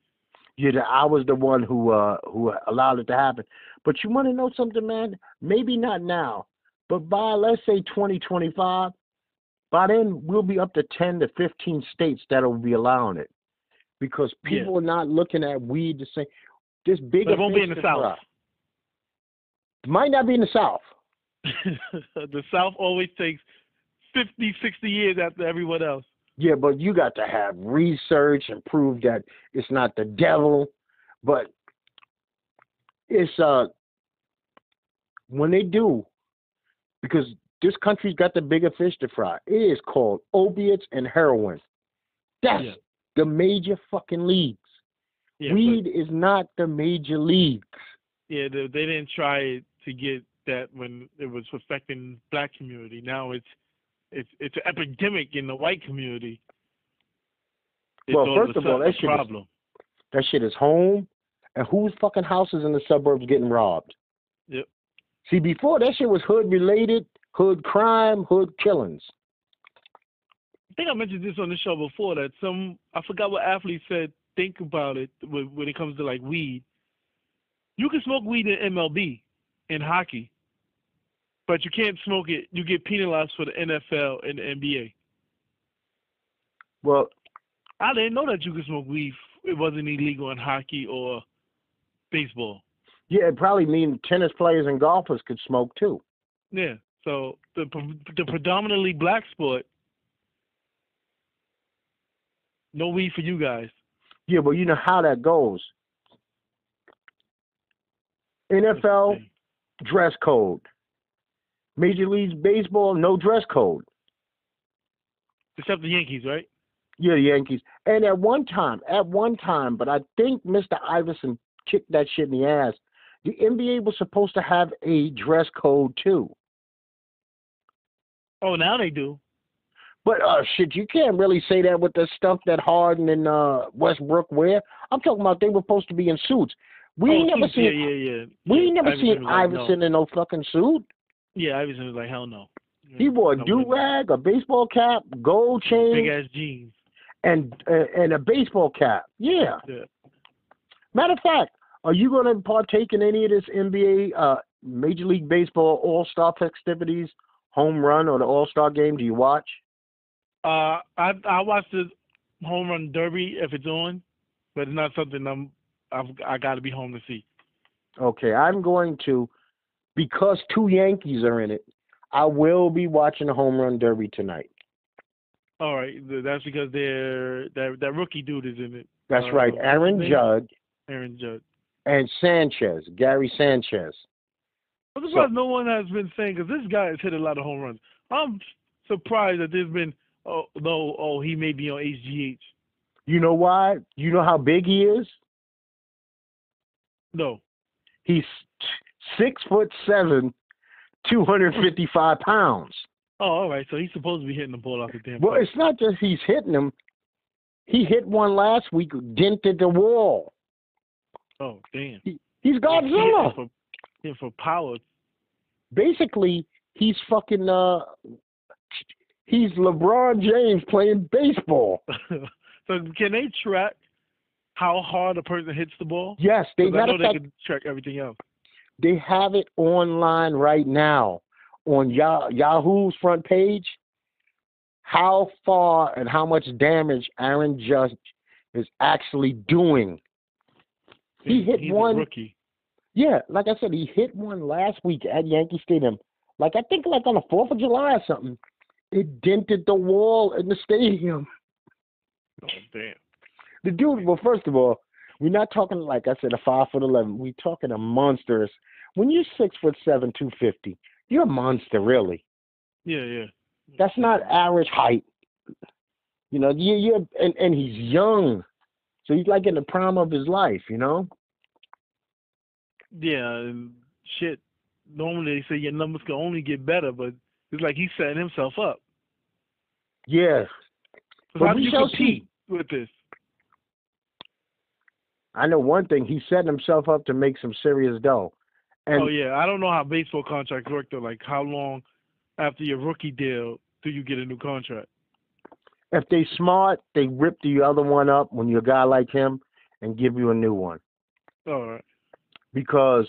Yeah, that I was the one who uh who allowed it to happen. But you want to know something, man? Maybe not now, but by let's say 2025, by then we'll be up to 10 to 15 states that'll be allowing it, because Yeah. people are not looking at weed the same. This big. It won't be in the South. Might not be in the South. (laughs) the South always takes 50, 60 years after everyone else. Yeah, but you got to have research and prove that it's not the devil. But it's uh when they do, because this country's got the bigger fish to fry. It is called opiates and heroin. That's Yeah. the major fucking leagues. Yeah, Weed is not the major leagues. yeah, they, they didn't try to get that when it was affecting black community. Now it's it's it's an epidemic in the white community. It's Well, first of all, that shit is- problem. That shit is home. And whose fucking houses in the suburbs getting robbed? Yep. See, before that shit was hood related, hood crime, hood killings. I think I mentioned this on the show before that some I forgot what athlete said. Think about it when, when it comes to like weed. You can smoke weed in MLB, in hockey, but you can't smoke it. You get penalized for the NFL and the NBA. Well, I didn't know that you could smoke weed. It wasn't illegal in hockey or baseball. yeah, it probably mean tennis players and golfers could smoke too. Yeah. So the the predominantly black sport, no weed for you guys. Yeah, but you know how that goes. NFL dress code. Major League Baseball no dress code. Except the Yankees, right? Yeah, the Yankees. And at one time, at one time, but I think Mr. Iverson kicked that shit in the ass. The NBA was supposed to have a dress code too. Oh, now they do. But uh shit, you can't really say that with the stuff that Harden and uh Westbrook wear. I'm talking about they were supposed to be in suits. We oh, never seen Yeah, yeah, yeah. we yeah. never seen Iverson in no fucking suit. Yeah, Iverson was like, hell no. He wore a do rag, a baseball cap, gold chain, Big ass jeans. and uh, and a baseball cap. Yeah. Yeah. Matter of fact, are you going to partake in any of this NBA, uh, Major League Baseball All Star festivities, home run or the All Star game? Do you watch? Uh, I I watch the home run derby if it's on, but it's not something I'm I've, I got to be home to see. Okay, I'm going to because two Yankees are in it. I will be watching the home run derby tonight. All right, that's because they're that that rookie dude is in it. That's Uh, right, Aaron Judd Aaron Judge. and Sanchez, Gary Sanchez. I'm surprised so, no one has been saying because this guy has hit a lot of home runs. I'm surprised that there's been oh no oh he may be on HGH. You know why? You know how big he is? No. He's six foot seven, two hundred fifty five pounds. Oh, all right. So he's supposed to be hitting the ball off the damn. Well, it's not just he's hitting them. He hit one last week, dented the wall. Oh, damn. He, he's Godzilla. For, yeah, for power. Basically, he's fucking uh he's LeBron James playing baseball. (laughs) so can they track how hard a person hits the ball? Yes, they I know they can track everything else. They have it online right now on Yahoo's front page. How far and how much damage Aaron Judge is actually doing. He hit He's one. rookie. Yeah, like I said, he hit one last week at Yankee Stadium. Like I think like on the Fourth of July or something. It dented the wall in the stadium. Oh damn. The dude. Well, first of all, we're not talking like I said a five foot eleven. We're talking a monstrous. When you're six foot seven, two fifty, you're a monster, really. Yeah, yeah. That's not average height. You know, you you're and and he's young, so he's like in the prime of his life. You know. Yeah, and shit. Normally they say your numbers can only get better, but it's like he's setting himself up. Yeah. So how do you compete see. with this? I know one thing. He's setting himself up to make some serious dough. And oh yeah, I don't know how baseball contracts work though. Like how long after your rookie deal do you get a new contract? If they smart, they rip the other one up when you're a guy like him and give you a new one. All right. Because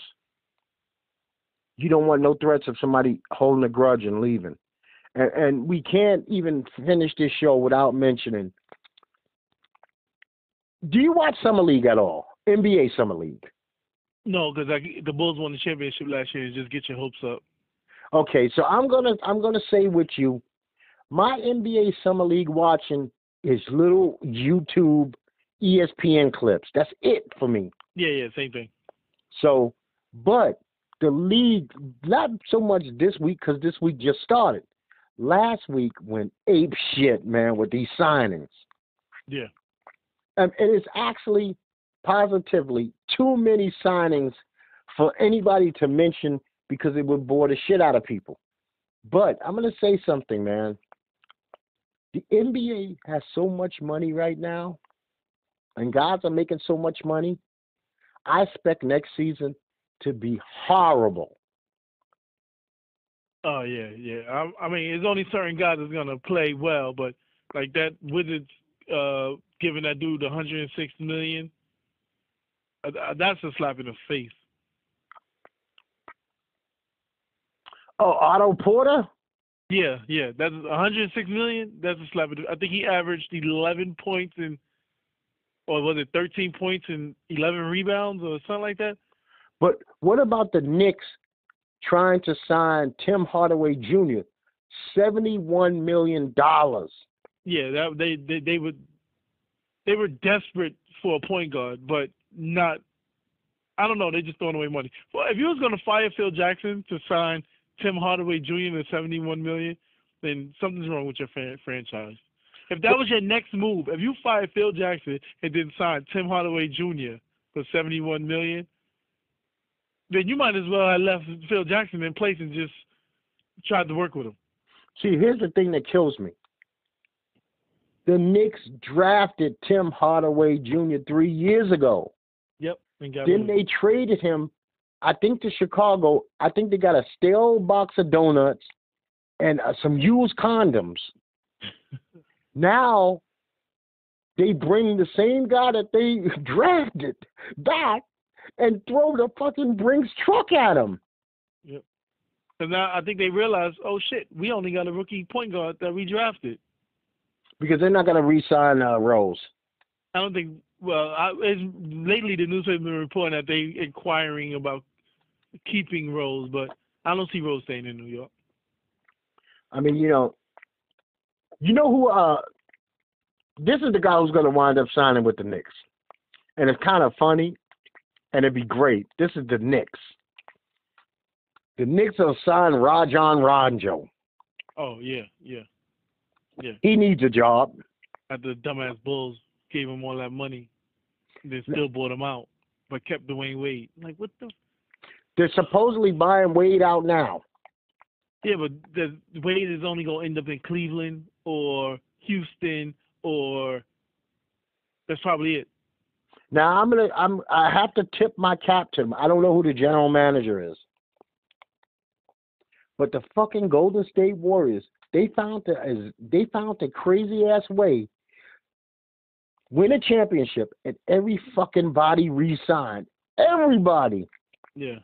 you don't want no threats of somebody holding a grudge and leaving. And, and we can't even finish this show without mentioning. Do you watch Summer League at all? NBA Summer League. No, because the Bulls won the championship last year. Just get your hopes up. Okay, so I'm gonna I'm gonna say with you, my NBA summer league watching is little YouTube, ESPN clips. That's it for me. Yeah, yeah, same thing. So, but the league not so much this week because this week just started. Last week went ape shit, man, with these signings. Yeah. Um, and it's actually positively too many signings for anybody to mention because it would bore the shit out of people. But I'm going to say something, man. The NBA has so much money right now, and guys are making so much money. I expect next season to be horrible. Oh yeah, yeah. I, I mean, it's only certain guys that's gonna play well, but like that Wizards uh, giving that dude 106 million uh, that's a slap in the face. Oh, Otto Porter. Yeah, yeah, that's 106 million. That's a slap. In the, I think he averaged 11 points and, or was it 13 points and 11 rebounds or something like that? But what about the Knicks trying to sign Tim Hardaway Jr. 71 million dollars? Yeah, that they, they they would they were desperate for a point guard, but not. I don't know. They just throwing away money. Well, if you was to fire Phil Jackson to sign Tim Hardaway Jr. to seventy-one million, then something's wrong with your franchise. If that was your next move, if you fired Phil Jackson and then signed Tim Hardaway Jr. for seventy-one million, then you might as well have left Phil Jackson in place and just tried to work with him. See, here's the thing that kills me. The Knicks drafted Tim Hardaway Jr. three years ago. Yep. Then they traded him, I think, to Chicago. I think they got a stale box of donuts and uh, some used condoms. (laughs) now they bring the same guy that they (laughs) drafted back and throw the fucking Brinks truck at him. Yep. And now I think they realize, oh shit, we only got a rookie point guard that we drafted. Because they're not going to re-sign uh, Rose. I don't think well, I, lately the news has been reporting that they inquiring about keeping Rose, but I don't see Rose staying in New York. I mean, you know, you know who? uh This is the guy who's going to wind up signing with the Knicks, and it's kind of funny, and it'd be great. This is the Knicks. The Knicks will sign Rajon Rondo. Oh yeah, yeah. He needs a job. After the dumbass Bulls gave him all that money, they still bought him out, but kept Dwyane Wade. Like what the? They're supposedly buying Wade out now. Yeah, but the Wade is only gonna end up in Cleveland or Houston or that's probably it. Now I'm gonna I'm I have to tip my cap to him. I don't know who the general manager is. But the fucking Golden State Warriors, they found the they found the crazy ass way win a championship and every fucking body re-signed. Everybody. Yeah.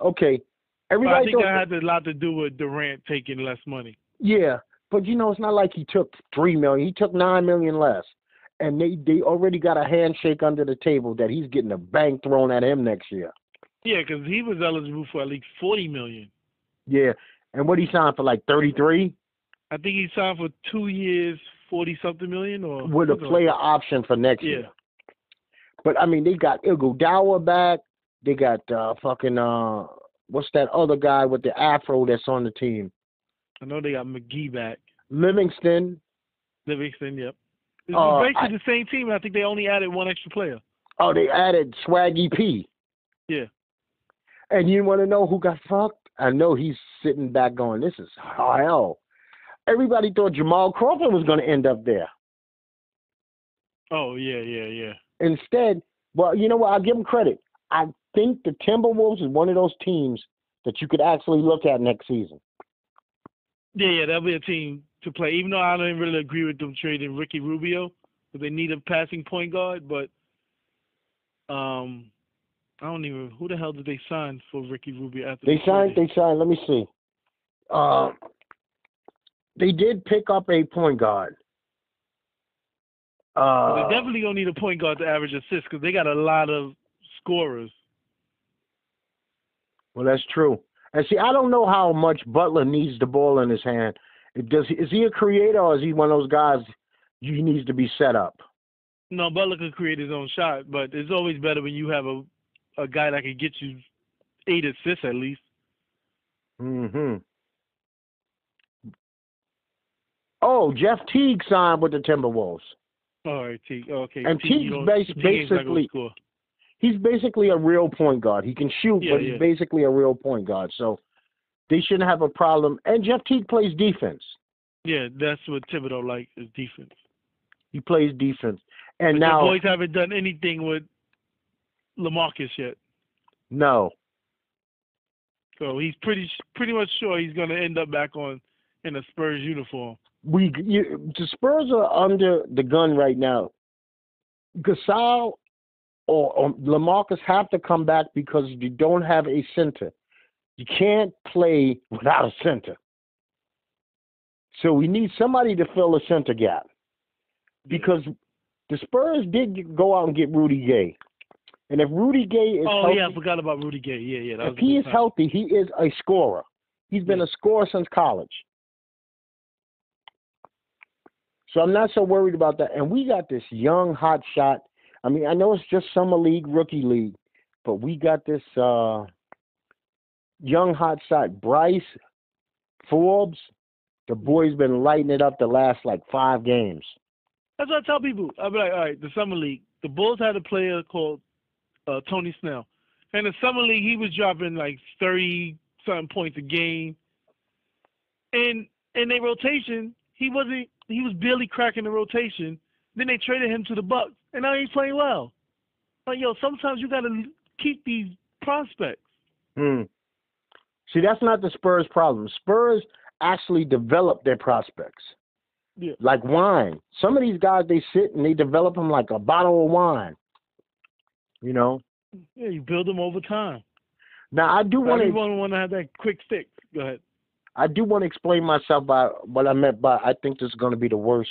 Okay. But I think that had a lot to do with Durant taking less money. Yeah, but you know, it's not like he took three million. He took nine million less, and they they already got a handshake under the table that he's getting a bank thrown at him next year. Yeah, because he was eligible for at least forty million. Yeah, and what he signed for like thirty three I think he signed for two years, forty something million, or with a player option for next Yeah. year. But I mean, they got Iguodala back. They got uh fucking uh what's that other guy with the afro that's on the team? I know they got McGee back, Livingston. Livingston. Yep. It's Uh, basically I- the same team. I think they only added one extra player. Oh, they added Swaggy P. Yeah. And you want to know who got fucked? I know he's sitting back going, this is hell. Everybody thought Jamal Crawford was going to end up there. Oh yeah, yeah, yeah. Instead, well, you know what? I'll give him credit. I think the Timberwolves is one of those teams that you could actually look at next season. Yeah, yeah, that'll be a team to play. Even though I don't really agree with them trading Ricky Rubio, because they need a passing point guard. But um, I don't even who the hell did they sign for Ricky Rubio after They the signed. They signed. Let me see. Uh, they did pick up a point guard. Uh, they definitely gonna need a point guard to average assists because they got a lot of scorers. Well, that's true. And see, I don't know how much Butler needs the ball in his hand. Does is he a creator or is he one of those guys he needs to be set up? No, Butler could create his own shot, but it's always better when you have a a guy that can get you eight assists at least. hmm Oh, Jeff Teague signed with the Timberwolves. All right, Teague. Okay, And Teague, Teague's don't- bas- Teague ain't not gonna basically-. He's basically a real point guard. He can shoot, Yeah, but he's yeah. basically a real point guard. So they shouldn't have a problem. And Jeff Teague plays defense. Yeah, that's what Thibodeau like is defense. He plays defense. And But now, the boys haven't done anything with LaMarcus yet, no, so he's pretty pretty much sure he's gonna end up back on in a Spurs uniform. we you, the Spurs are under the gun right now. Gasol or, or LaMarcus have to come back because you don't have a center. You can't play without a center. So we need somebody to fill the center gap because the Spurs did go out and get Rudy Gay, and if Rudy Gay is oh healthy, yeah, I forgot about Rudy Gay. Yeah, yeah. That if he is sign. healthy, he is a scorer. He's been Yeah. a scorer since college. So I'm not so worried about that. And we got this young hot shot. I mean, I know it's just summer league, rookie league, but we got this uh young hot shot, Bryn Forbes. The boy's been lighting it up the last like five games. That's what I tell people. I'll be like, all right, the summer league. The Bulls had a player called uh, Tony Snell. And in summer league, he was dropping like thirty something points a game. And in their rotation, he wasn't. He was barely cracking the rotation. Then they traded him to the Bucks, and now he's playing well. Like yo, sometimes you gotta keep these prospects. Hmm. See, that's not the Spurs' problem. Spurs actually develop their prospects. Yeah. Like wine. Some of these guys, they sit and they develop them like a bottle of wine. You know. Yeah, you build them over time. Now I do want to. Everyone want to have that quick fix. Go ahead. I do want to explain myself by what I meant by I think this is going to be the worst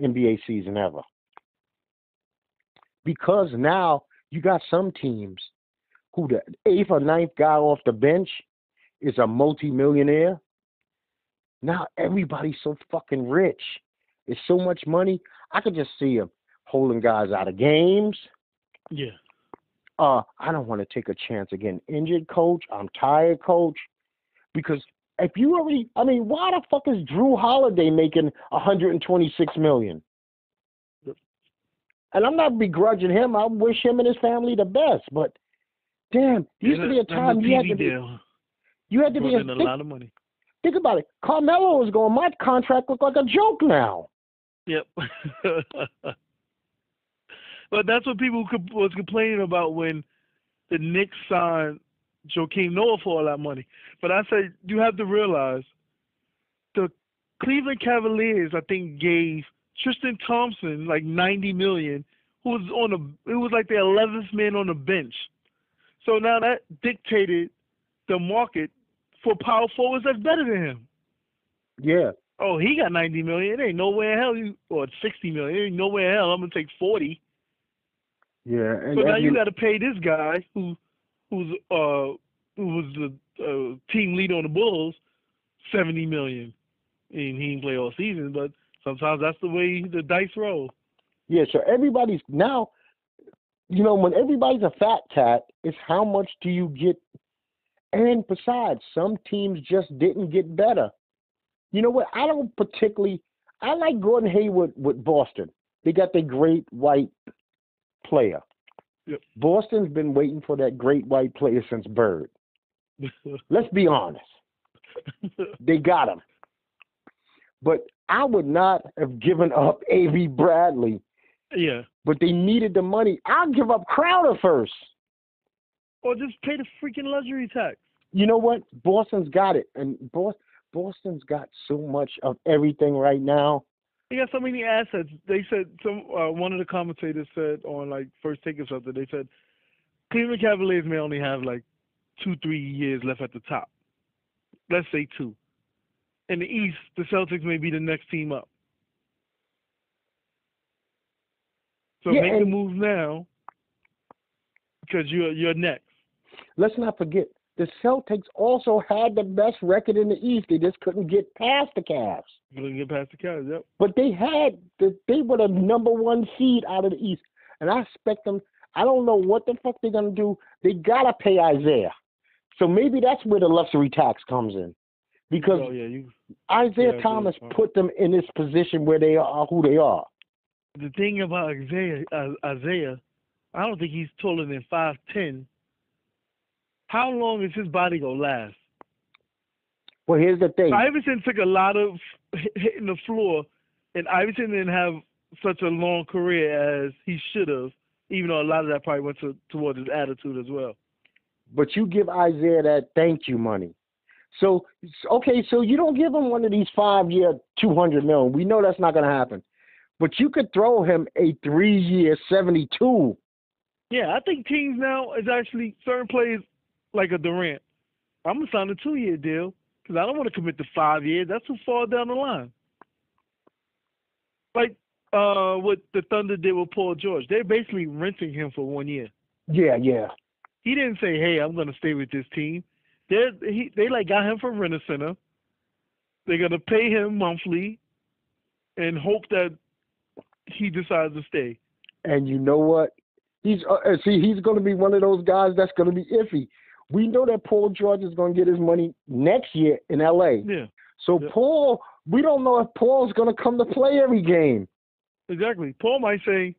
NBA season ever. Because now you got some teams who the eighth or ninth guy off the bench is a multimillionaire. Now everybody's so fucking rich. It's so much money. I could just see them holding guys out of games. Yeah. Uh, I don't want to take a chance again. Injured coach, I'm tired coach, because if you already, I mean, why the fuck is Jrue Holiday making 126 million? And I'm not begrudging him. I wish him and his family the best, but damn, there used to be a time you had to be, you had to be a, a think, lot of money. think about it. Carmelo was going. My contract look like a joke now. Yep. (laughs) but that's what people was complaining about when the Knicks signed Joakim Noah for all that money. But I said you have to realize the Cleveland Cavaliers, I think, gave Tristan Thompson like ninety million, who was on the it was like the eleventh man on the bench. So now that dictated the market for power forwards that's better than him. Yeah, Oh, he got ninety million. It ain't nowhere in hell you or sixty million. It ain't nowhere in hell I'm gonna take forty. Yeah. And So now you got to pay this guy who, who's uh, who was the uh, team leader on the Bulls, seventy million. And he didn't play all season, but sometimes that's the way the dice roll. Yeah, so everybody's now, you know, when everybody's a fat cat, it's how much do you get? And besides, some teams just didn't get better. You know what? I don't particularly. I like Gordon Hayward with Boston. They got their great white player. Yep. Boston's been waiting for that great white player since Bird. (laughs) Let's be honest. (laughs) They got him. But I would not have given up Avery Bradley yeah, but they needed the money. I'll give up Crowder first. or just pay the freaking luxury tax. You know what? Boston's got it, and Bos- Boston's got so much of everything right now. They got so many assets. They said some uh, one of the commentators said on like first take or something. They said Cleveland Cavaliers may only have like two, three years left at the top. Let's say two. In the East, the Celtics may be the next team up. So Yeah, make the move now because you're you're next. Let's not forget the Celtics also had the best record in the East. They just couldn't get past the Cavs. Gonna get past the Cavs. Yep. But they had the, they were the number one seed out of the East, and I expect them. I don't know what the fuck they're gonna do. They gotta pay Isaiah, so maybe that's where the luxury tax comes in, because oh yeah, you. Isaiah Yeah, Thomas Thomas. put them in this position where they are who they are. The thing about Isaiah, uh, Isaiah, I don't think he's taller than five ten. How long is his body gonna last? Well, here's the thing. Iverson took a lot of hitting the floor, and Iverson didn't have such a long career as he should have. Even though a lot of that probably went to, towards his attitude as well. but you give Isaiah that thank you money. So okay, so you don't give him one of these five year two hundred million. We know that's not gonna happen. But you could throw him a three year seventy two. Yeah, I think teams now is actually certain players like a Durant. I'm gonna sign a two year deal because I don't want to commit to five years. That's too far down the line. Like uh, what the Thunder did with Paul George, they're basically renting him for one year. Yeah, yeah. He didn't say, "Hey, I'm gonna stay with this team." They he they like got him from Rent Center. They're gonna pay him monthly, and hope that he decides to stay. And you know what? He's uh, see he's gonna be one of those guys that's gonna be iffy. We know that Paul George is gonna get his money next year in LA. Yeah, So Yeah. Paul, we don't know if Paul's gonna come to play every game. exactly. Paul might say,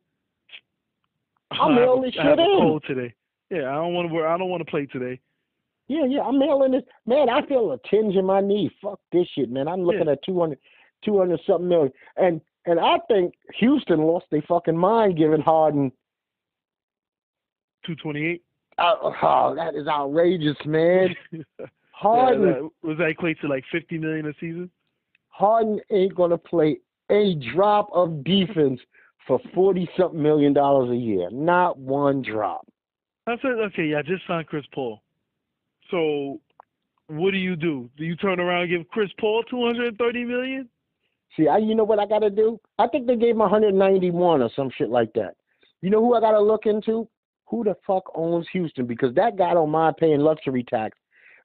"I'm "I have mail a- this shit in." cold today." Yeah, I don't want to. I don't want to play today. Yeah, yeah, I'm mailing this. Man, I feel a tinge in my knee. Fuck this shit, man. I'm looking Yeah. at 200, 200 something million. And and I think Houston lost their fucking mind giving Harden. Two twenty eight. Uh, oh, that is outrageous, man. (laughs) Harden, that, was that equate to like fifty million a season? Harden ain't gonna play a drop of defense for forty something million dollars a year. Not one drop. I said, okay, yeah, I just signed Chris Paul. So, what do you do? Do you turn around and give Chris Paul two hundred thirty million? See, I you know what I gotta do? I think they gave him 191 or some shit like that. You know who I gotta look into? Who the fuck owns Houston? Because that guy don't mind paying luxury tax.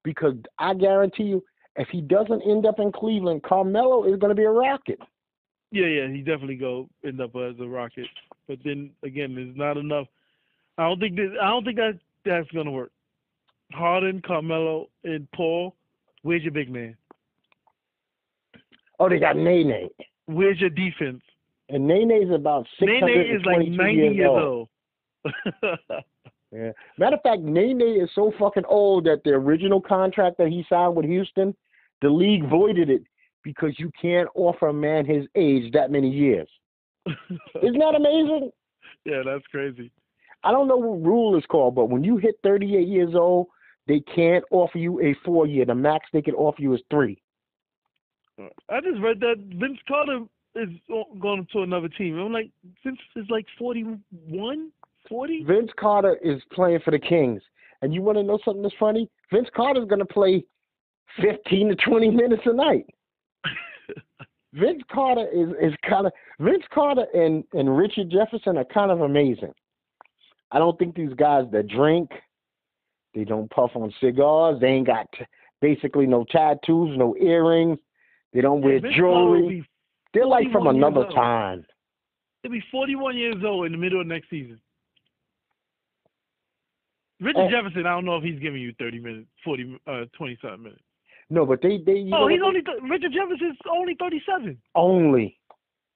Because I guarantee you, if he doesn't end up in Cleveland, Carmelo is gonna be a rocket. Yeah, yeah, he definitely go end up as a Rocket. But then again, there's not enough. I don't think that I don't think that that's gonna work. Harden, Carmelo, and Paul. Where's your big man? Oh, they got Nene. Where's your defense? And Nene's about six Nene is and like 90 years years old. old. Yeah. Matter of fact, Nene is so fucking old that the original contract that he signed with Houston, the league voided it because you can't offer a man his age that many years. (laughs) Isn't that amazing? yeah, that's crazy. I don't know what rule is called, but when you hit 38 years old, they can't offer you a four year. The max they can offer you is three. I just read that Vince Carter is going to another team. I'm like, Vince is like 41, 40. Vince Carter is playing for the Kings. And you want to know something that's funny? Vince Carter's going to play 15 to 20 minutes a night. (laughs) Vince Carter is, is kind of Vince Carter and, and Richard Jefferson are kind of amazing. I don't think these guys that drink, they don't puff on cigars, they ain't got t- basically no tattoos, no earrings, they don't wear Vince jewelry. They're like from another time. They'll be 41 years old in the middle of next season. Richard Eh. Jefferson, I don't know if he's giving you 30 minutes, 40, uh, 20 something minutes. No, but they they oh, he's only th- Richard Jefferson's only 37. only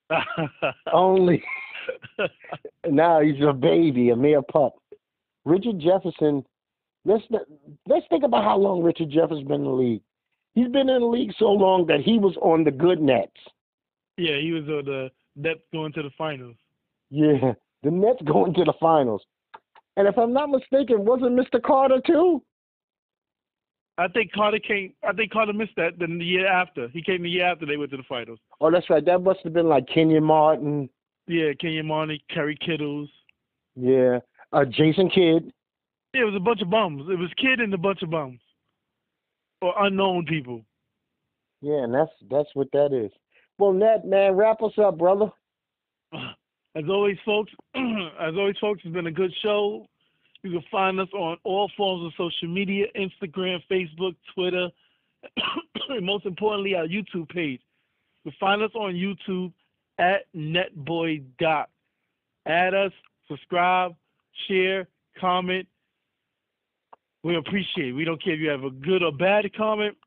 (laughs) only (laughs) now he's a baby, a mere pup. Richard Jefferson. Let's let's think about how long Richard Jefferson's been in the league. He's been in the league so long that he was on the good Nets. yeah, he was on the Nets going to the finals. Yeah, the Nets going to the finals. And if I'm not mistaken, wasn't Mr. Carter too? I think Carter came. I think Carter missed that. Then the year after, he came the year after they went to the finals. Oh, that's right. That must have been like Kenyon Martin. Yeah, Kenyon Martin, Kerry Kittles. Yeah, uh, Jason Kidd. Yeah, it was a bunch of bums. It was Kidd and a bunch of bums, or unknown people. Yeah, and that's that's what that is. Well, Net, man, wrap us up, brother. (laughs) As always, folks. (clears throat) as always, folks, it's been a good show. You can find us on all forms of social media: Instagram, Facebook, Twitter, (clears throat) and most importantly, our YouTube page. You can find us on YouTube at NetBoyDoc. Add us, subscribe, share, comment. We appreciate it. We don't care if you have a good or bad comment.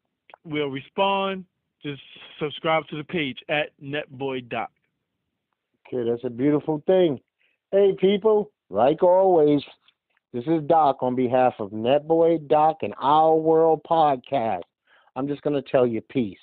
We'll respond. Just subscribe to the page at NetBoyDoc. Okay, that's a beautiful thing. Hey, people, like always, this is Doc on behalf of Netboy Doc and Our World Podcast. I'm just going to tell you peace.